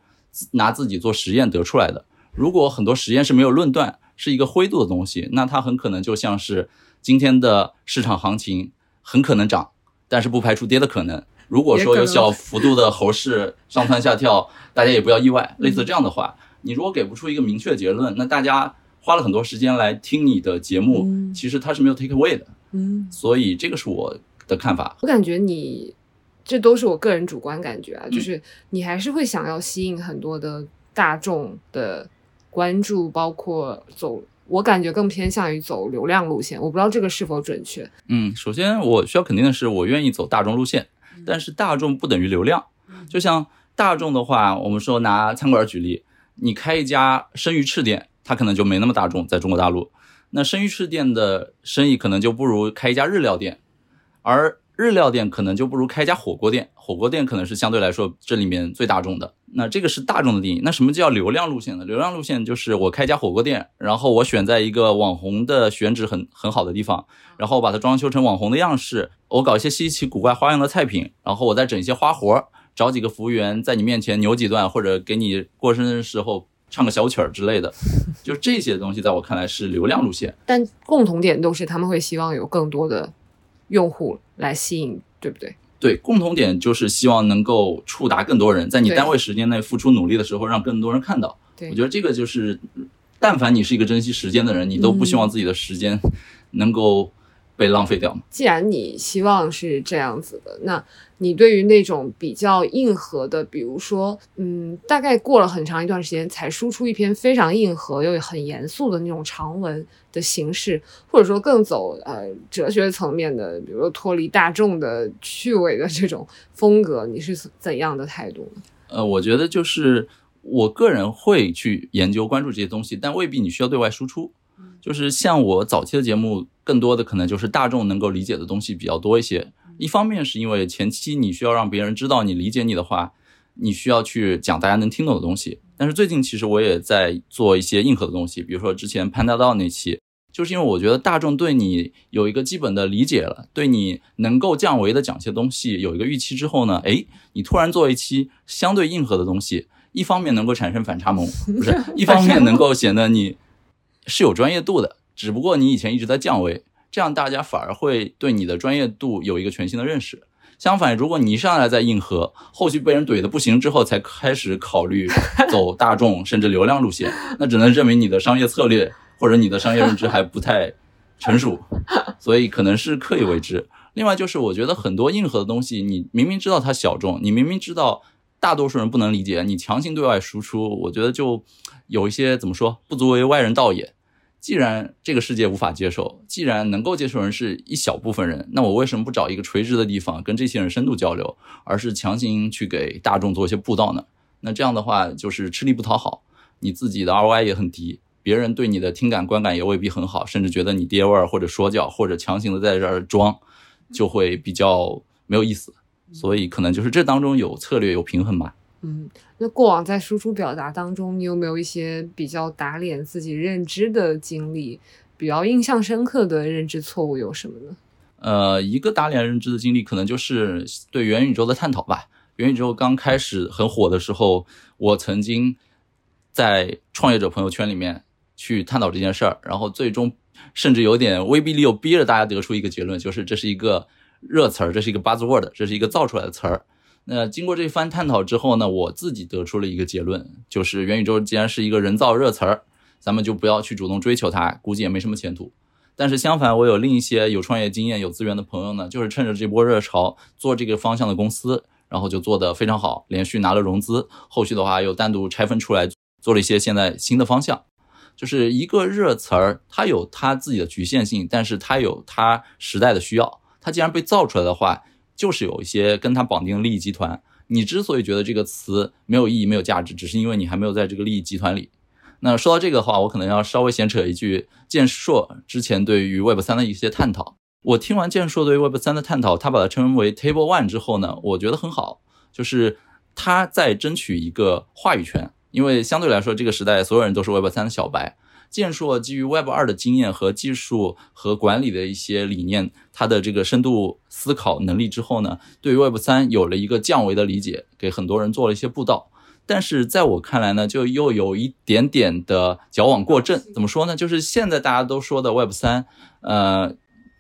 拿自己做实验得出来的。如果很多实验是没有论断，是一个灰度的东西，那它很可能就像是今天的市场行情，很可能涨，但是不排除跌的可能。如果说有小幅度的猴市上蹿下跳，大家也不要意外。类似这样的话，你如果给不出一个明确结论，那大家花了很多时间来听你的节目，其实它是没有 take away 的。嗯，所以这个是我的看法。我感觉你这都是我个人主观感觉啊，就是你还是会想要吸引很多的大众的关注，包括走。我感觉更偏向于走流量路线，我不知道这个是否准确。嗯，首先我需要肯定的是，我愿意走大众路线。但是大众不等于流量，就像大众的话，我们说拿餐馆举例，你开一家生鱼翅店，它可能就没那么大众，在中国大陆，那生鱼翅店的生意可能就不如开一家日料店，而。日料店可能就不如开一家火锅店，火锅店可能是相对来说这里面最大众的。那这个是大众的定义。那什么叫流量路线呢？流量路线就是我开一家火锅店，然后我选在一个网红的选址很很好的地方，然后把它装修成网红的样式，我搞一些稀奇古怪花样的菜品，然后我再整一些花活，找几个服务员在你面前扭几段，或者给你过生日的时候唱个小曲儿之类的，就这些东西在我看来是流量路线。但共同点都是他们会希望有更多的。用户来吸引，对不对？对，共同点就是希望能够触达更多人，在你单位时间内付出努力的时候，让更多人看到。我觉得这个就是，但凡你是一个珍惜时间的人，你都不希望自己的时间能够。被浪费掉嘛？既然你希望是这样子的，那你对于那种比较硬核的，比如说，嗯，大概过了很长一段时间才输出一篇非常硬核又很严肃的那种长文的形式，或者说更走呃哲学层面的，比如说脱离大众的趣味的这种风格，你是怎样的态度呢？呃，我觉得就是我个人会去研究关注这些东西，但未必你需要对外输出。就是像我早期的节目，更多的可能就是大众能够理解的东西比较多一些。一方面是因为前期你需要让别人知道你理解你的话，你需要去讲大家能听懂的东西。但是最近其实我也在做一些硬核的东西，比如说之前潘大道那期，就是因为我觉得大众对你有一个基本的理解了，对你能够降维的讲些东西有一个预期之后呢，哎，你突然做一期相对硬核的东西，一方面能够产生反差萌，不是，一方面能够显得你。是有专业度的，只不过你以前一直在降维，这样大家反而会对你的专业度有一个全新的认识。相反，如果你一上来在硬核，后续被人怼的不行之后，才开始考虑 走大众甚至流量路线，那只能证明你的商业策略或者你的商业认知还不太成熟，所以可能是刻意为之。另外就是，我觉得很多硬核的东西，你明明知道它小众，你明明知道大多数人不能理解，你强行对外输出，我觉得就有一些怎么说，不足为外人道也。既然这个世界无法接受，既然能够接受人是一小部分人，那我为什么不找一个垂直的地方跟这些人深度交流，而是强行去给大众做一些布道呢？那这样的话就是吃力不讨好，你自己的 ROI 也很低，别人对你的听感观感也未必很好，甚至觉得你爹味儿或者说教或者强行的在这儿装，就会比较没有意思。所以可能就是这当中有策略有平衡吧。嗯，那过往在输出表达当中，你有没有一些比较打脸自己认知的经历？比较印象深刻的认知错误有什么呢？呃，一个打脸认知的经历，可能就是对元宇宙的探讨吧。元宇宙刚开始很火的时候，我曾经在创业者朋友圈里面去探讨这件事儿，然后最终甚至有点威逼利诱，逼着大家得出一个结论，就是这是一个热词儿，这是一个 buzzword，这是一个造出来的词儿。那经过这番探讨之后呢，我自己得出了一个结论，就是元宇宙既然是一个人造热词儿，咱们就不要去主动追求它，估计也没什么前途。但是相反，我有另一些有创业经验、有资源的朋友呢，就是趁着这波热潮做这个方向的公司，然后就做得非常好，连续拿了融资，后续的话又单独拆分出来做了一些现在新的方向。就是一个热词儿，它有它自己的局限性，但是它有它时代的需要。它既然被造出来的话，就是有一些跟他绑定利益集团，你之所以觉得这个词没有意义、没有价值，只是因为你还没有在这个利益集团里。那说到这个的话，我可能要稍微闲扯一句，建硕之前对于 Web 三的一些探讨，我听完建硕对 Web 三的探讨，他把它称为 Table One 之后呢，我觉得很好，就是他在争取一个话语权，因为相对来说，这个时代所有人都是 Web 三的小白。建硕基于 Web 二的经验和技术和管理的一些理念，他的这个深度思考能力之后呢，对于 Web 三有了一个降维的理解，给很多人做了一些布道。但是在我看来呢，就又有一点点的矫枉过正。怎么说呢？就是现在大家都说的 Web 三，呃，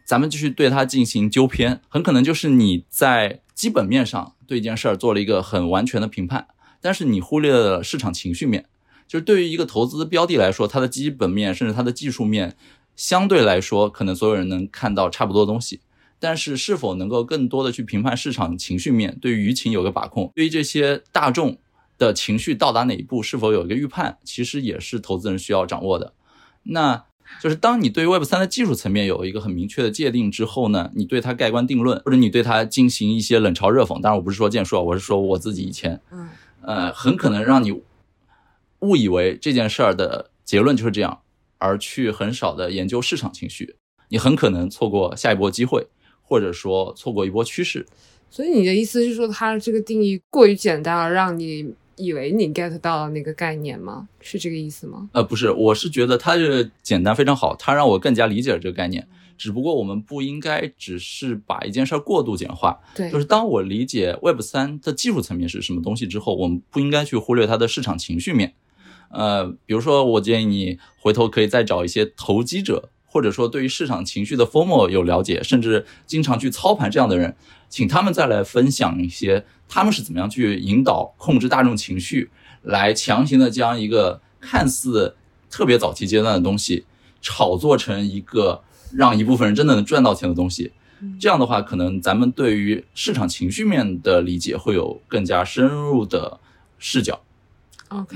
咱们继续对它进行纠偏，很可能就是你在基本面上对一件事儿做了一个很完全的评判，但是你忽略了市场情绪面。就是对于一个投资标的来说，它的基本面甚至它的技术面，相对来说可能所有人能看到差不多的东西，但是是否能够更多的去评判市场情绪面，对于舆情有个把控，对于这些大众。的情绪到达哪一步，是否有一个预判，其实也是投资人需要掌握的。那就是当你对于 Web 三的技术层面有一个很明确的界定之后呢，你对它盖棺定论，或者你对它进行一些冷嘲热讽。当然，我不是说建硕，我是说我自己以前，嗯，呃，很可能让你误以为这件事儿的结论就是这样，而去很少的研究市场情绪，你很可能错过下一波机会，或者说错过一波趋势。所以你的意思是说，它这个定义过于简单了，让你。以为你 get 到了那个概念吗？是这个意思吗？呃，不是，我是觉得它这个简单非常好，它让我更加理解了这个概念。只不过我们不应该只是把一件事儿过度简化。对，就是当我理解 Web 三的技术层面是什么东西之后，我们不应该去忽略它的市场情绪面。呃，比如说，我建议你回头可以再找一些投机者，或者说对于市场情绪的 formal 有了解，甚至经常去操盘这样的人，请他们再来分享一些。他们是怎么样去引导、控制大众情绪，来强行的将一个看似特别早期阶段的东西炒作成一个让一部分人真的能赚到钱的东西？这样的话，可能咱们对于市场情绪面的理解会有更加深入的视角。OK，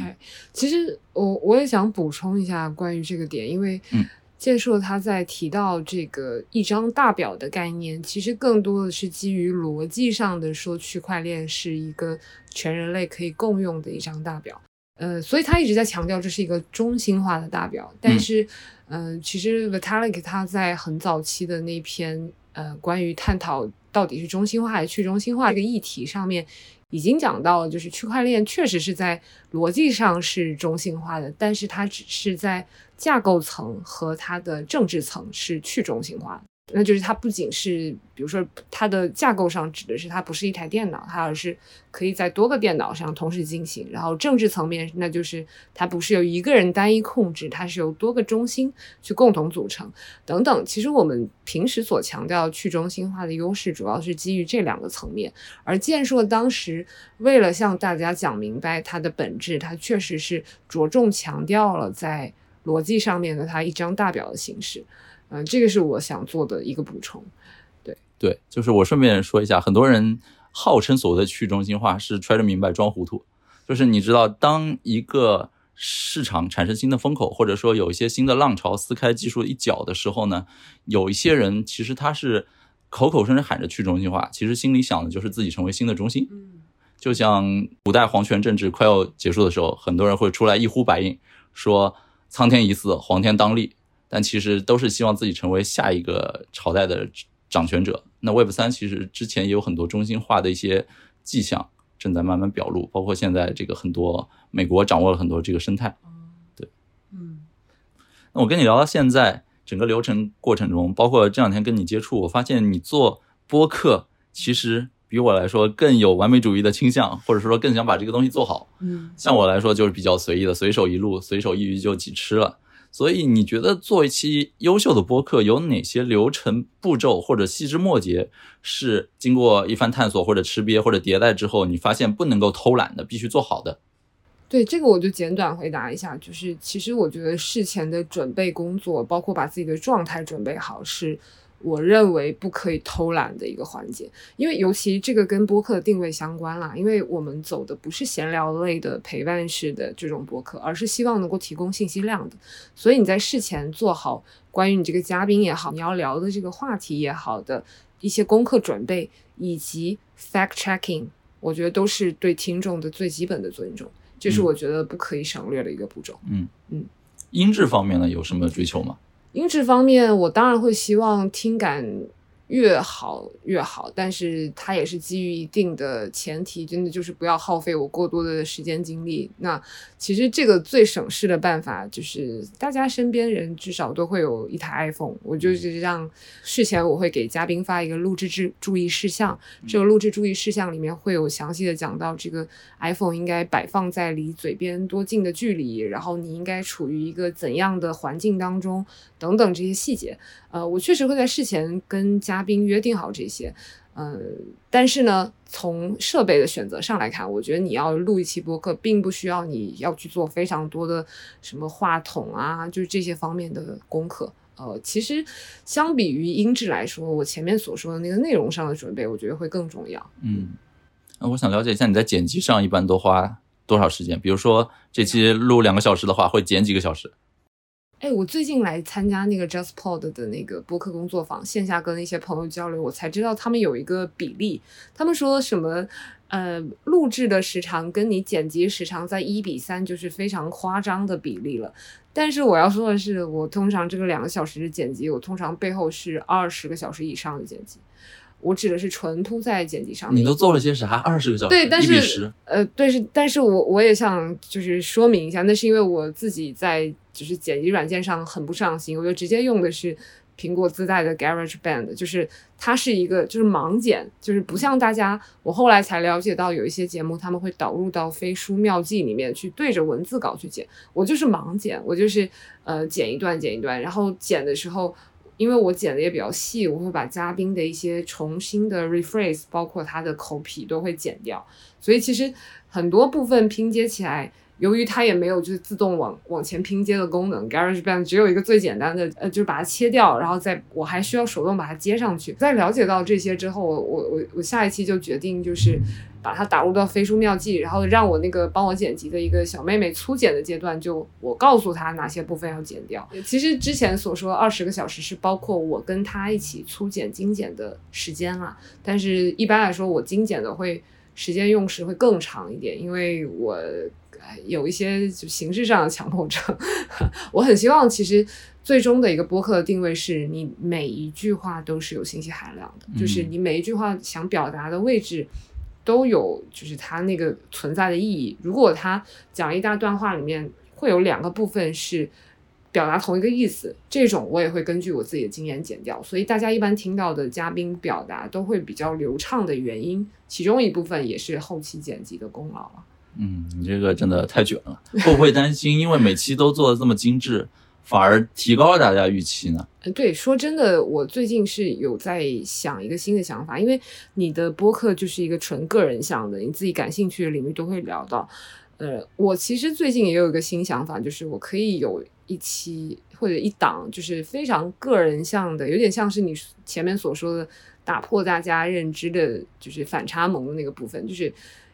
其实我我也想补充一下关于这个点，因为嗯。建硕他在提到这个一张大表的概念，其实更多的是基于逻辑上的说，区块链是一个全人类可以共用的一张大表。呃，所以他一直在强调这是一个中心化的大表。但是，嗯，其实 Vitalik 他在很早期的那篇呃关于探讨到底是中心化还是去中心化这个议题上面，已经讲到了，就是区块链确实是在逻辑上是中心化的，但是它只是在。架构层和它的政治层是去中心化的。那就是它不仅是，比如说它的架构上指的是它不是一台电脑，它而是可以在多个电脑上同时进行。然后政治层面，那就是它不是由一个人单一控制，它是由多个中心去共同组成等等。其实我们平时所强调去中心化的优势，主要是基于这两个层面。而建硕当时为了向大家讲明白它的本质，它确实是着重强调了在逻辑上面的它一张大表的形式。嗯，这个是我想做的一个补充。对对，就是我顺便说一下，很多人号称所谓的去中心化是揣着明白装糊涂。就是你知道，当一个市场产生新的风口，或者说有一些新的浪潮撕开技术一角的时候呢，有一些人其实他是口口声声喊着去中心化，其实心里想的就是自己成为新的中心。嗯，就像古代皇权政治快要结束的时候，很多人会出来一呼百应，说苍天已死，黄天当立。但其实都是希望自己成为下一个朝代的掌权者。那 Web 三其实之前也有很多中心化的一些迹象正在慢慢表露，包括现在这个很多美国掌握了很多这个生态。对，嗯。那我跟你聊到现在整个流程过程中，包括这两天跟你接触，我发现你做播客其实比我来说更有完美主义的倾向，或者说更想把这个东西做好。嗯。像我来说就是比较随意的，随手一录，随手一鱼就几吃了。所以你觉得做一期优秀的播客有哪些流程步骤或者细枝末节是经过一番探索或者吃瘪或者迭代之后，你发现不能够偷懒的，必须做好的？对这个我就简短回答一下，就是其实我觉得事前的准备工作，包括把自己的状态准备好是。我认为不可以偷懒的一个环节，因为尤其这个跟播客的定位相关啦，因为我们走的不是闲聊类的陪伴式的这种播客，而是希望能够提供信息量的。所以你在事前做好关于你这个嘉宾也好，你要聊的这个话题也好的一些功课准备，以及 fact checking，我觉得都是对听众的最基本的尊重，这是我觉得不可以省略的一个步骤。嗯嗯，音质方面呢有什么追求吗？音质方面，我当然会希望听感。越好越好，但是它也是基于一定的前提，真的就是不要耗费我过多的时间精力。那其实这个最省事的办法就是大家身边人至少都会有一台 iPhone，我就是让事前我会给嘉宾发一个录制注注意事项，这个录制注意事项里面会有详细的讲到这个 iPhone 应该摆放在离嘴边多近的距离，然后你应该处于一个怎样的环境当中等等这些细节。呃，我确实会在事前跟嘉宾约定好这些，嗯，但是呢，从设备的选择上来看，我觉得你要录一期播客，并不需要你要去做非常多的什么话筒啊，就是这些方面的功课。呃，其实相比于音质来说，我前面所说的那个内容上的准备，我觉得会更重要。嗯，那我想了解一下你在剪辑上一般都花多少时间？比如说这期录两个小时的话，会剪几个小时？哎，我最近来参加那个 JustPod 的那个播客工作坊，线下跟一些朋友交流，我才知道他们有一个比例。他们说什么，呃，录制的时长跟你剪辑时长在一比三，就是非常夸张的比例了。但是我要说的是，我通常这个两个小时的剪辑，我通常背后是二十个小时以上的剪辑。我指的是纯突在剪辑上面。你都做了些啥？二十个小时？对，但是呃，对是，但是我我也想就是说明一下，那是因为我自己在就是剪辑软件上很不上心，我就直接用的是苹果自带的 Garage Band，就是它是一个就是盲剪，就是不像大家，我后来才了解到有一些节目他们会导入到飞书妙记里面去对着文字稿去剪，我就是盲剪，我就是呃剪一段剪一段，然后剪的时候。因为我剪的也比较细，我会把嘉宾的一些重新的 rephrase，包括他的口癖都会剪掉，所以其实很多部分拼接起来。由于它也没有就是自动往往前拼接的功能，GarageBand 只有一个最简单的，呃，就是把它切掉，然后再我还需要手动把它接上去。在了解到这些之后，我我我我下一期就决定就是把它打入到飞书妙计，然后让我那个帮我剪辑的一个小妹妹粗剪的阶段，就我告诉她哪些部分要剪掉。其实之前所说二十个小时是包括我跟她一起粗剪精剪的时间啦，但是一般来说我精剪的会时间用时会更长一点，因为我。有一些就形式上的强迫症，我很希望其实最终的一个播客的定位是你每一句话都是有信息含量的，就是你每一句话想表达的位置都有，就是它那个存在的意义。如果他讲一大段话里面会有两个部分是表达同一个意思，这种我也会根据我自己的经验剪掉。所以大家一般听到的嘉宾表达都会比较流畅的原因，其中一部分也是后期剪辑的功劳了。嗯，你这个真的太卷了，会不会担心因为每期都做的这么精致，反而提高了大家预期呢？对，说真的，我最近是有在想一个新的想法，因为你的播客就是一个纯个人向的，你自己感兴趣的领域都会聊到。呃，我其实最近也有一个新想法，就是我可以有一期或者一档，就是非常个人向的，有点像是你前面所说的打破大家认知的，就是反差萌的那个部分，就是。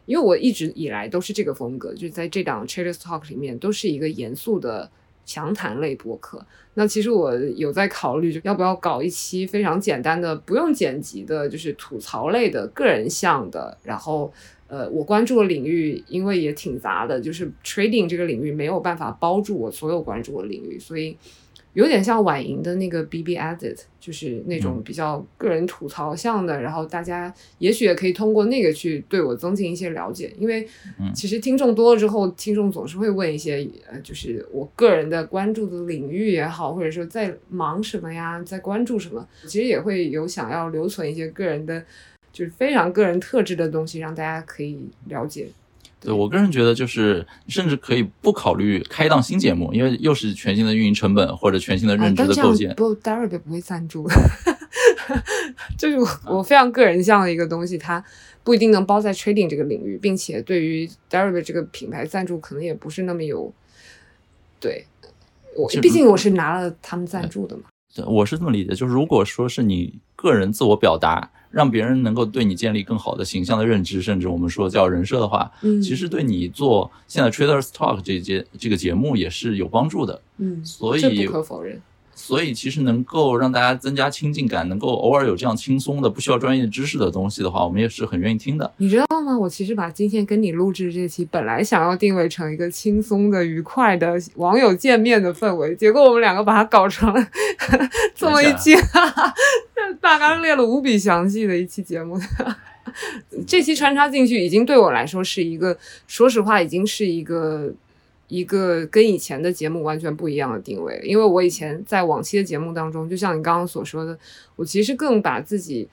因为我一直以来都是这个风格，就是在这档 Traders Talk 里面都是一个严肃的强谈类播客。那其实我有在考虑，就要不要搞一期非常简单的、不用剪辑的，就是吐槽类的、个人向的。然后，呃，我关注的领域因为也挺杂的，就是 Trading 这个领域没有办法包住我所有关注的领域，所以。有点像婉莹的那个 B B Edit，就是那种比较个人吐槽向的，然后大家也许也可以通过那个去对我增进一些了解，因为其实听众多了之后，听众总是会问一些呃，就是我个人的关注的领域也好，或者说在忙什么呀，在关注什么，其实也会有想要留存一些个人的，就是非常个人特质的东西，让大家可以了解。对我个人觉得，就是甚至可以不考虑开档新节目，因为又是全新的运营成本或者全新的认知的构建。不 d a r e 不会赞助，就是我非常个人向的一个东西，它不一定能包在 trading 这个领域，并且对于 d a r e 这个品牌赞助，可能也不是那么有。对我，毕竟我是拿了他们赞助的嘛。对，我是这么理解，就是如果说是你个人自我表达。让别人能够对你建立更好的形象的认知，甚至我们说叫人设的话，嗯，其实对你做现在 Traders Talk 这节这个节目也是有帮助的，嗯，所以不可否认。所以其实能够让大家增加亲近感，能够偶尔有这样轻松的、不需要专业知识的东西的话，我们也是很愿意听的。你知道吗？我其实把今天跟你录制这期本来想要定位成一个轻松的、愉快的网友见面的氛围，结果我们两个把它搞成了这么一期 大纲列了无比详细的一期节目。这期穿插进去，已经对我来说是一个，说实话，已经是一个一个跟以前的节目完全不一样的定位。因为我以前在往期的节目当中，就像你刚刚所说的，我其实更把自己。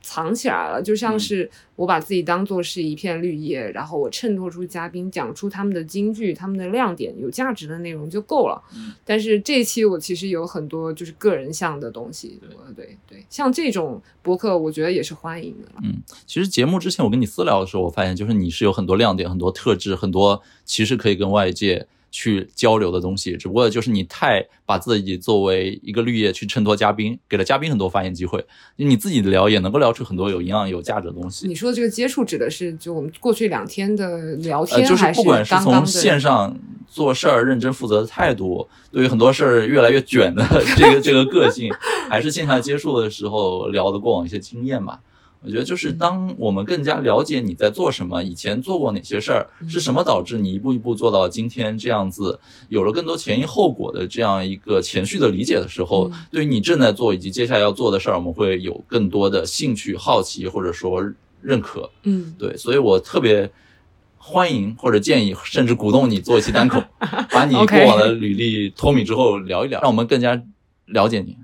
藏起来了，就像是我把自己当做是一片绿叶，然后我衬托出嘉宾，讲出他们的金句、他们的亮点、有价值的内容就够了。但是这一期我其实有很多就是个人向的东西，对对对，像这种博客，我觉得也是欢迎的。嗯，其实节目之前我跟你私聊的时候，我发现就是你是有很多亮点、很多特质、很多其实可以跟外界。去交流的东西，只不过就是你太把自己作为一个绿叶去衬托嘉宾，给了嘉宾很多发言机会，你自己聊也能够聊出很多有营养、有价值的东西。你说的这个接触指的是就我们过去两天的聊天，就是不管是从线上做事儿认真负责的态度，对于很多事儿越来越卷的这个这个个性，还是线下接触的时候聊的过往一些经验吧。我觉得就是当我们更加了解你在做什么，以前做过哪些事儿，是什么导致你一步一步做到今天这样子，有了更多前因后果的这样一个前序的理解的时候，对于你正在做以及接下来要做的事儿，我们会有更多的兴趣、好奇或者说认可。嗯，对，所以我特别欢迎或者建议，甚至鼓动你做一期单口，把你过往的履历脱敏之后聊一聊，让我们更加了解你。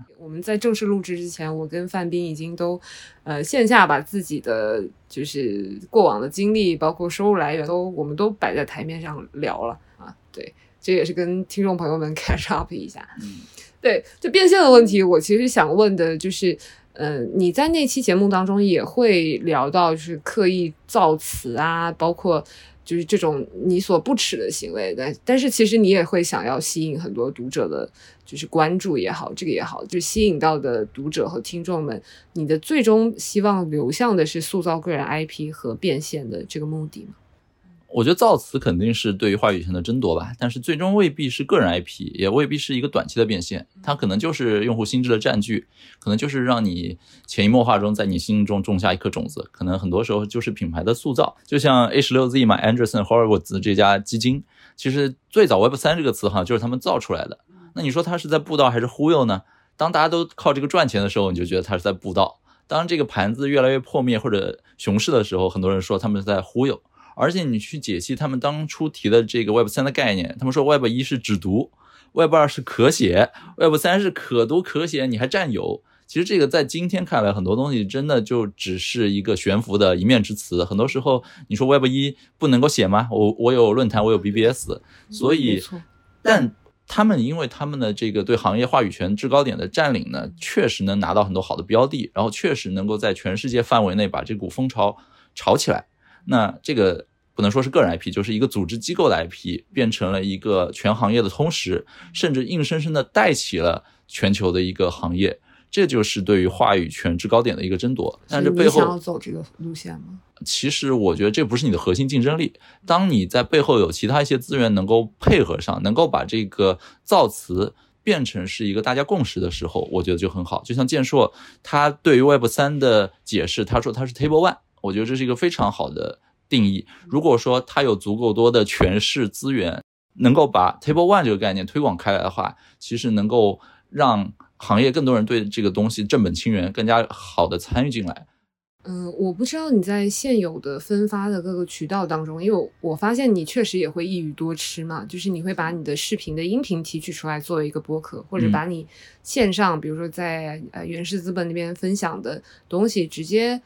在正式录制之前，我跟范斌已经都，呃，线下把自己的就是过往的经历，包括收入来源，都我们都摆在台面上聊了啊。对，这也是跟听众朋友们 catch up 一下。嗯，对，就变现的问题，我其实想问的就是，呃，你在那期节目当中也会聊到，就是刻意造词啊，包括。就是这种你所不耻的行为，但但是其实你也会想要吸引很多读者的，就是关注也好，这个也好，就吸引到的读者和听众们，你的最终希望流向的是塑造个人 IP 和变现的这个目的吗？我觉得造词肯定是对于话语权的争夺吧，但是最终未必是个人 IP，也未必是一个短期的变现，它可能就是用户心智的占据，可能就是让你潜移默化中在你心中种下一颗种子，可能很多时候就是品牌的塑造。就像 A 十六 Z 买 Anderson Horowitz 这家基金，其实最早 Web 三这个词哈就是他们造出来的。那你说他是在布道还是忽悠呢？当大家都靠这个赚钱的时候，你就觉得他是在布道；当这个盘子越来越破灭或者熊市的时候，很多人说他们是在忽悠。而且你去解析他们当初提的这个 Web 三的概念，他们说 Web 一是只读，Web 二是可写，Web 三是可读可写，你还占有。其实这个在今天看来，很多东西真的就只是一个悬浮的一面之词。很多时候你说 Web 一不能够写吗？我我有论坛，我有 BBS，所以，但他们因为他们的这个对行业话语权制高点的占领呢，确实能拿到很多好的标的，然后确实能够在全世界范围内把这股风潮炒起来。那这个不能说是个人 IP，就是一个组织机构的 IP，变成了一个全行业的通识，甚至硬生生的带起了全球的一个行业。这就是对于话语权制高点的一个争夺。但是背后想要走这个路线吗？其实我觉得这不是你的核心竞争力。当你在背后有其他一些资源能够配合上，能够把这个造词变成是一个大家共识的时候，我觉得就很好。就像建硕他对于 Web 三的解释，他说他是 Table One。我觉得这是一个非常好的定义。如果说它有足够多的权势资源，能够把 Table One 这个概念推广开来的话，其实能够让行业更多人对这个东西正本清源，更加好的参与进来。嗯，我不知道你在现有的分发的各个渠道当中，因为我发现你确实也会一语多吃嘛，就是你会把你的视频的音频提取出来作为一个播客，或者把你线上，比如说在呃原始资本那边分享的东西直接。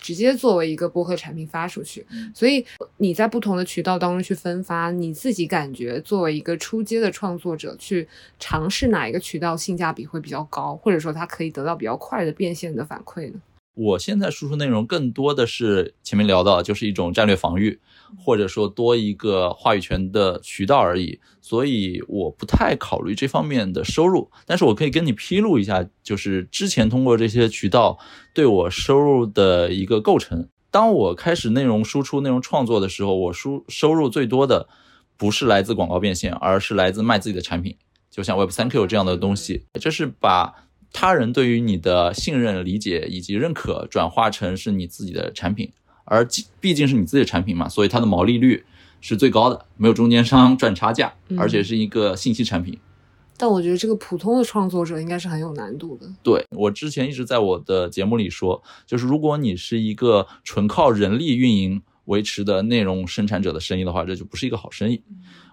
直接作为一个播客产品发出去，所以你在不同的渠道当中去分发，你自己感觉作为一个出街的创作者去尝试哪一个渠道性价比会比较高，或者说它可以得到比较快的变现的反馈呢？我现在输出内容更多的是前面聊到，就是一种战略防御，或者说多一个话语权的渠道而已，所以我不太考虑这方面的收入。但是我可以跟你披露一下，就是之前通过这些渠道对我收入的一个构成。当我开始内容输出、内容创作的时候，我输收入最多的不是来自广告变现，而是来自卖自己的产品。就像 Web 3 Q 这样的东西，这是把他人对于你的信任、理解以及认可转化成是你自己的产品，而毕竟是你自己的产品嘛，所以它的毛利率是最高的，没有中间商 赚差价，而且是一个信息产品。但我觉得这个普通的创作者应该是很有难度的。对我之前一直在我的节目里说，就是如果你是一个纯靠人力运营维持的内容生产者的生意的话，这就不是一个好生意。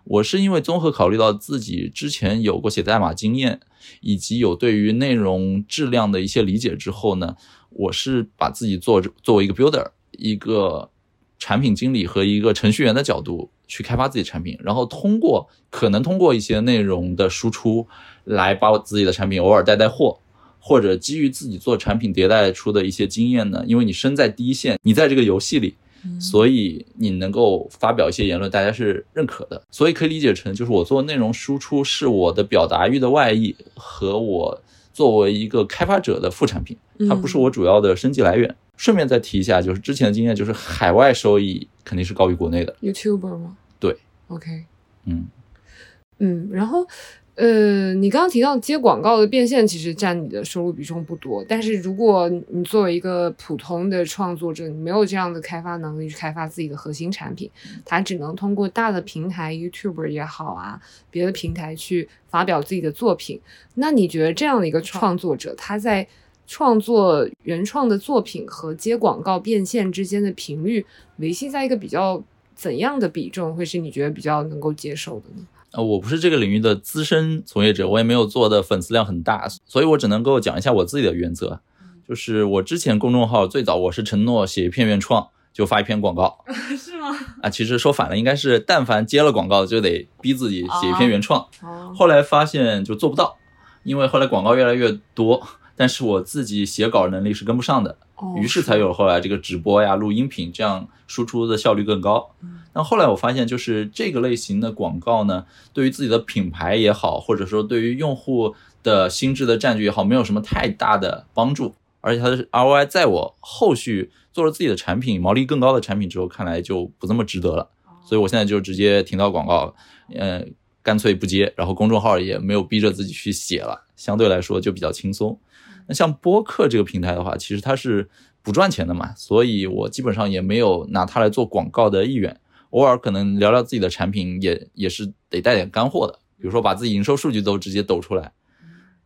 我是因为综合考虑到自己之前有过写代码经验，以及有对于内容质量的一些理解之后呢，我是把自己做作为一个 builder，一个产品经理和一个程序员的角度。去开发自己产品，然后通过可能通过一些内容的输出来把我自己的产品偶尔带带货，或者基于自己做产品迭代出的一些经验呢？因为你身在第一线，你在这个游戏里，所以你能够发表一些言论，大家是认可的。所以可以理解成，就是我做内容输出是我的表达欲的外溢，和我作为一个开发者的副产品，它不是我主要的生计来源。顺便再提一下，就是之前的经验，就是海外收益肯定是高于国内的。YouTuber 吗？对。OK。嗯嗯，然后呃，你刚刚提到接广告的变现，其实占你的收入比重不多。但是如果你作为一个普通的创作者，你没有这样的开发能力去开发自己的核心产品，它只能通过大的平台，YouTuber 也好啊，别的平台去发表自己的作品。那你觉得这样的一个创作者，他在创作原创的作品和接广告变现之间的频率维系在一个比较怎样的比重，会是你觉得比较能够接受的呢？呃，我不是这个领域的资深从业者，我也没有做的粉丝量很大，所以我只能够讲一下我自己的原则。就是我之前公众号最早我是承诺写一篇原创就发一篇广告，是吗？啊，其实说反了，应该是但凡接了广告就得逼自己写一篇原创。后来发现就做不到，因为后来广告越来越多。但是我自己写稿能力是跟不上的，于是才有后来这个直播呀、录音频，这样输出的效率更高。那后来我发现，就是这个类型的广告呢，对于自己的品牌也好，或者说对于用户的心智的占据也好，没有什么太大的帮助。而且它的 ROI 在我后续做了自己的产品、毛利更高的产品之后，看来就不这么值得了。所以我现在就直接停到广告，嗯，干脆不接，然后公众号也没有逼着自己去写了，相对来说就比较轻松。那像播客这个平台的话，其实它是不赚钱的嘛，所以我基本上也没有拿它来做广告的意愿。偶尔可能聊聊自己的产品，也也是得带点干货的，比如说把自己营收数据都直接抖出来。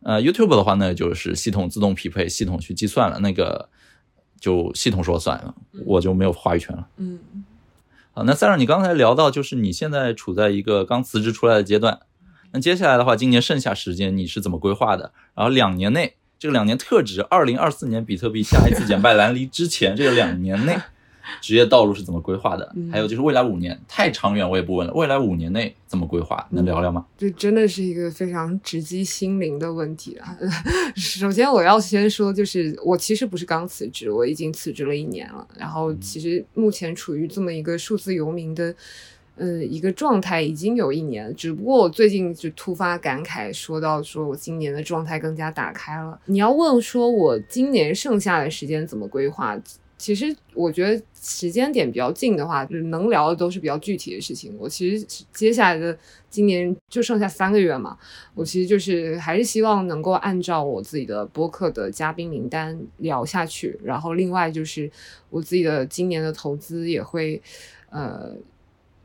呃，YouTube 的话呢，就是系统自动匹配，系统去计算了，那个就系统说算了，我就没有话语权了。嗯。好，那三让你刚才聊到，就是你现在处在一个刚辞职出来的阶段，那接下来的话，今年剩下时间你是怎么规划的？然后两年内。这个两年特指二零二四年比特币下一次减半蓝 离之前这个两年内，职业道路是怎么规划的？还有就是未来五年，太长远我也不问了。未来五年内怎么规划？能聊聊吗？这真的是一个非常直击心灵的问题啊！首先我要先说，就是我其实不是刚辞职，我已经辞职了一年了。然后其实目前处于这么一个数字游民的。呃，一个状态已经有一年，只不过我最近就突发感慨，说到说我今年的状态更加打开了。你要问说我今年剩下的时间怎么规划，其实我觉得时间点比较近的话，就是能聊的都是比较具体的事情。我其实接下来的今年就剩下三个月嘛，我其实就是还是希望能够按照我自己的播客的嘉宾名单聊下去，然后另外就是我自己的今年的投资也会，呃。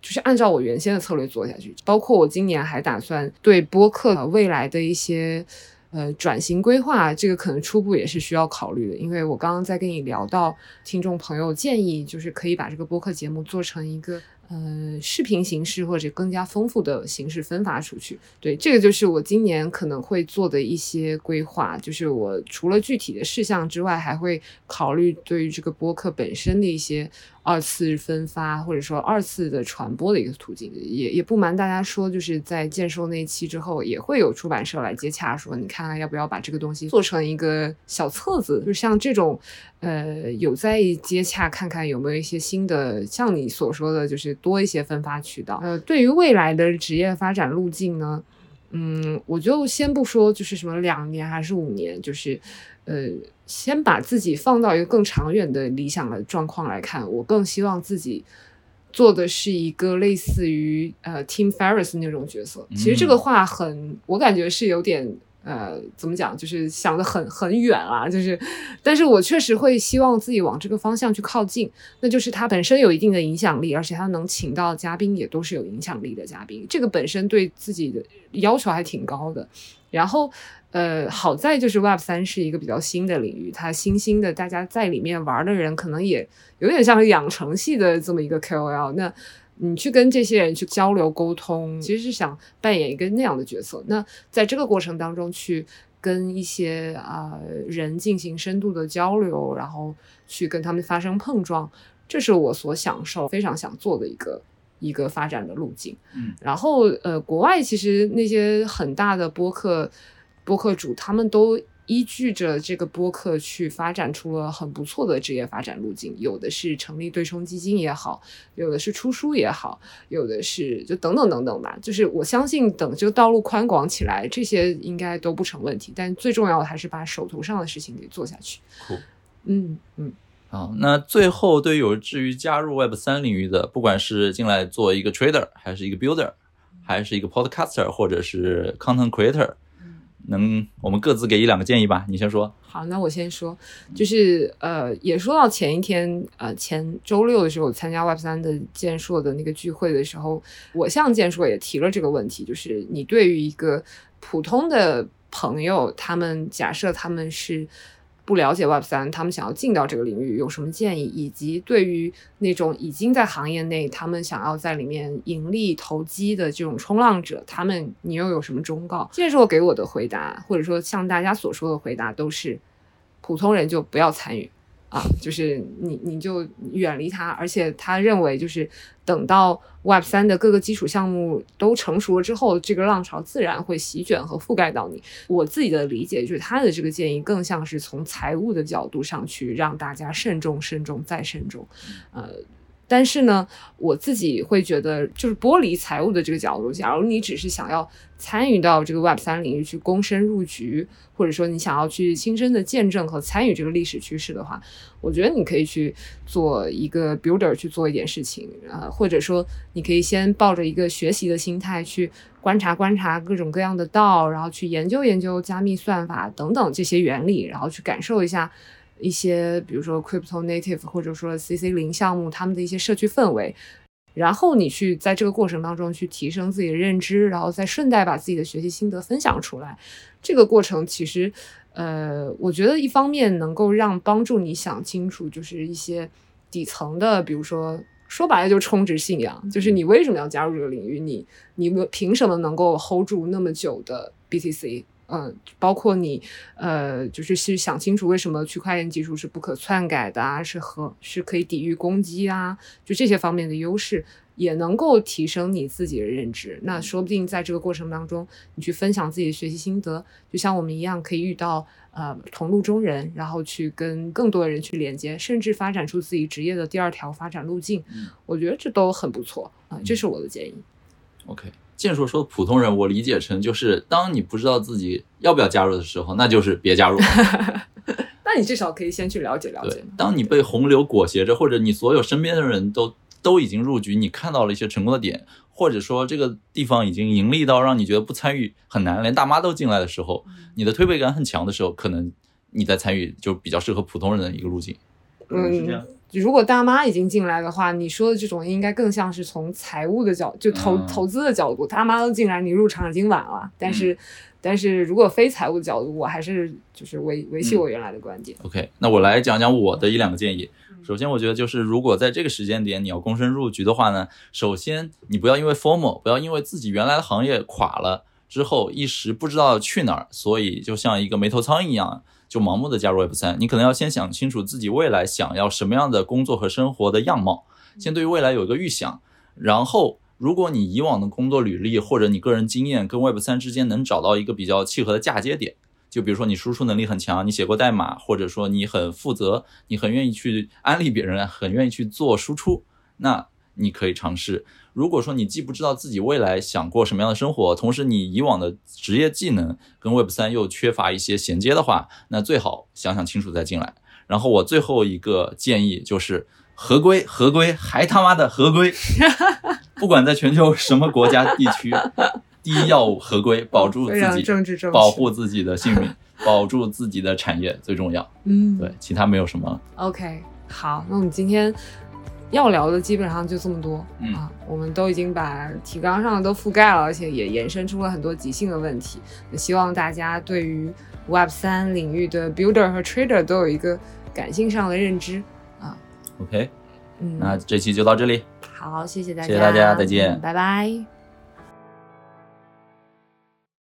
就是按照我原先的策略做下去，包括我今年还打算对播客未来的一些呃转型规划，这个可能初步也是需要考虑的。因为我刚刚在跟你聊到，听众朋友建议就是可以把这个播客节目做成一个呃视频形式或者更加丰富的形式分发出去。对，这个就是我今年可能会做的一些规划。就是我除了具体的事项之外，还会考虑对于这个播客本身的一些。二次分发或者说二次的传播的一个途径，也也不瞒大家说，就是在建收那一期之后，也会有出版社来接洽，说你看看要不要把这个东西做成一个小册子，就像这种，呃，有在接洽，看看有没有一些新的，像你所说的，就是多一些分发渠道。呃，对于未来的职业发展路径呢，嗯，我就先不说，就是什么两年还是五年，就是。呃，先把自己放到一个更长远的理想的状况来看，我更希望自己做的是一个类似于呃 Tim Ferriss 那种角色。其实这个话很，我感觉是有点呃，怎么讲，就是想的很很远啊。就是，但是我确实会希望自己往这个方向去靠近。那就是他本身有一定的影响力，而且他能请到嘉宾也都是有影响力的嘉宾。这个本身对自己的要求还挺高的。然后。呃，好在就是 Web 三是一个比较新的领域，它新兴的，大家在里面玩的人可能也有点像养成系的这么一个 KOL。那你去跟这些人去交流沟通，其实是想扮演一个那样的角色。那在这个过程当中，去跟一些啊人进行深度的交流，然后去跟他们发生碰撞，这是我所享受、非常想做的一个一个发展的路径。嗯，然后呃，国外其实那些很大的播客。播客主他们都依据着这个播客去发展出了很不错的职业发展路径，有的是成立对冲基金也好，有的是出书也好，有的是就等等等等吧。就是我相信等这个道路宽广起来，这些应该都不成问题。但最重要的还是把手头上的事情给做下去。嗯嗯。好，那最后对于有志于加入 Web 三领域的，不管是进来做一个 trader，还是一个 builder，还是一个 podcaster，或者是 content creator。能，我们各自给一两个建议吧。你先说。好，那我先说，就是呃，也说到前一天，呃，前周六的时候参加 Web 三的建硕的那个聚会的时候，我向建硕也提了这个问题，就是你对于一个普通的朋友，他们假设他们是。不了解 Web 三，他们想要进到这个领域有什么建议？以及对于那种已经在行业内，他们想要在里面盈利投机的这种冲浪者，他们你又有什么忠告？这是我给我的回答，或者说像大家所说的回答，都是普通人就不要参与。就是你，你就远离他，而且他认为，就是等到 Web 三的各个基础项目都成熟了之后，这个浪潮自然会席卷和覆盖到你。我自己的理解就是，他的这个建议更像是从财务的角度上去让大家慎重、慎重再慎重，呃。但是呢，我自己会觉得，就是剥离财务的这个角度，假如你只是想要参与到这个 Web 三领域去躬身入局，或者说你想要去亲身的见证和参与这个历史趋势的话，我觉得你可以去做一个 builder 去做一点事情，呃，或者说你可以先抱着一个学习的心态去观察观察各种各样的道，然后去研究研究加密算法等等这些原理，然后去感受一下。一些比如说 crypto native 或者说 CC 零项目，他们的一些社区氛围，然后你去在这个过程当中去提升自己的认知，然后再顺带把自己的学习心得分享出来。这个过程其实，呃，我觉得一方面能够让帮助你想清楚，就是一些底层的，比如说说白了就充值信仰，就是你为什么要加入这个领域，你你凭什么能够 hold 住那么久的 BTC？嗯，包括你，呃，就是去想清楚为什么区块链技术是不可篡改的啊，是和是可以抵御攻击啊，就这些方面的优势，也能够提升你自己的认知。那说不定在这个过程当中，你去分享自己的学习心得，就像我们一样，可以遇到呃同路中人，然后去跟更多的人去连接，甚至发展出自己职业的第二条发展路径。我觉得这都很不错啊，这是我的建议。OK。建硕说：“普通人，我理解成就是当你不知道自己要不要加入的时候，那就是别加入。那你至少可以先去了解了解。当你被洪流裹挟着，或者你所有身边的人都都已经入局，你看到了一些成功的点，或者说这个地方已经盈利到让你觉得不参与很难，连大妈都进来的时候，你的推背感很强的时候，可能你在参与就比较适合普通人的一个路径。嗯，是这样。”如果大妈已经进来的话，你说的这种应该更像是从财务的角，就投投资的角度。大妈都进来，你入场已经晚了。但是，但是如果非财务的角度，我还是就是维维系我原来的观点。OK，那我来讲讲我的一两个建议。首先，我觉得就是如果在这个时间点你要躬身入局的话呢，首先你不要因为 formal，不要因为自己原来的行业垮了之后一时不知道去哪儿，所以就像一个没头苍蝇一样。就盲目的加入 Web 三，你可能要先想清楚自己未来想要什么样的工作和生活的样貌，先对于未来有一个预想。然后，如果你以往的工作履历或者你个人经验跟 Web 三之间能找到一个比较契合的嫁接点，就比如说你输出能力很强，你写过代码，或者说你很负责，你很愿意去安利别人，很愿意去做输出，那你可以尝试。如果说你既不知道自己未来想过什么样的生活，同时你以往的职业技能跟 Web 三又缺乏一些衔接的话，那最好想想清楚再进来。然后我最后一个建议就是，合规，合规，还他妈的合规！不管在全球什么国家地区，第一要务合规，保住自己，政治正保护自己的性命，保住自己的产业最重要。嗯，对，其他没有什么。OK，好，那我们今天要聊的基本上就这么多、嗯啊，我们都已经把提纲上的都覆盖了，而且也延伸出了很多即兴的问题。那希望大家对于 Web 三领域的 Builder 和 Trader 都有一个感性上的认知啊。OK，嗯，那这期就到这里。好，谢谢大家，谢谢大家再见嗯拜拜。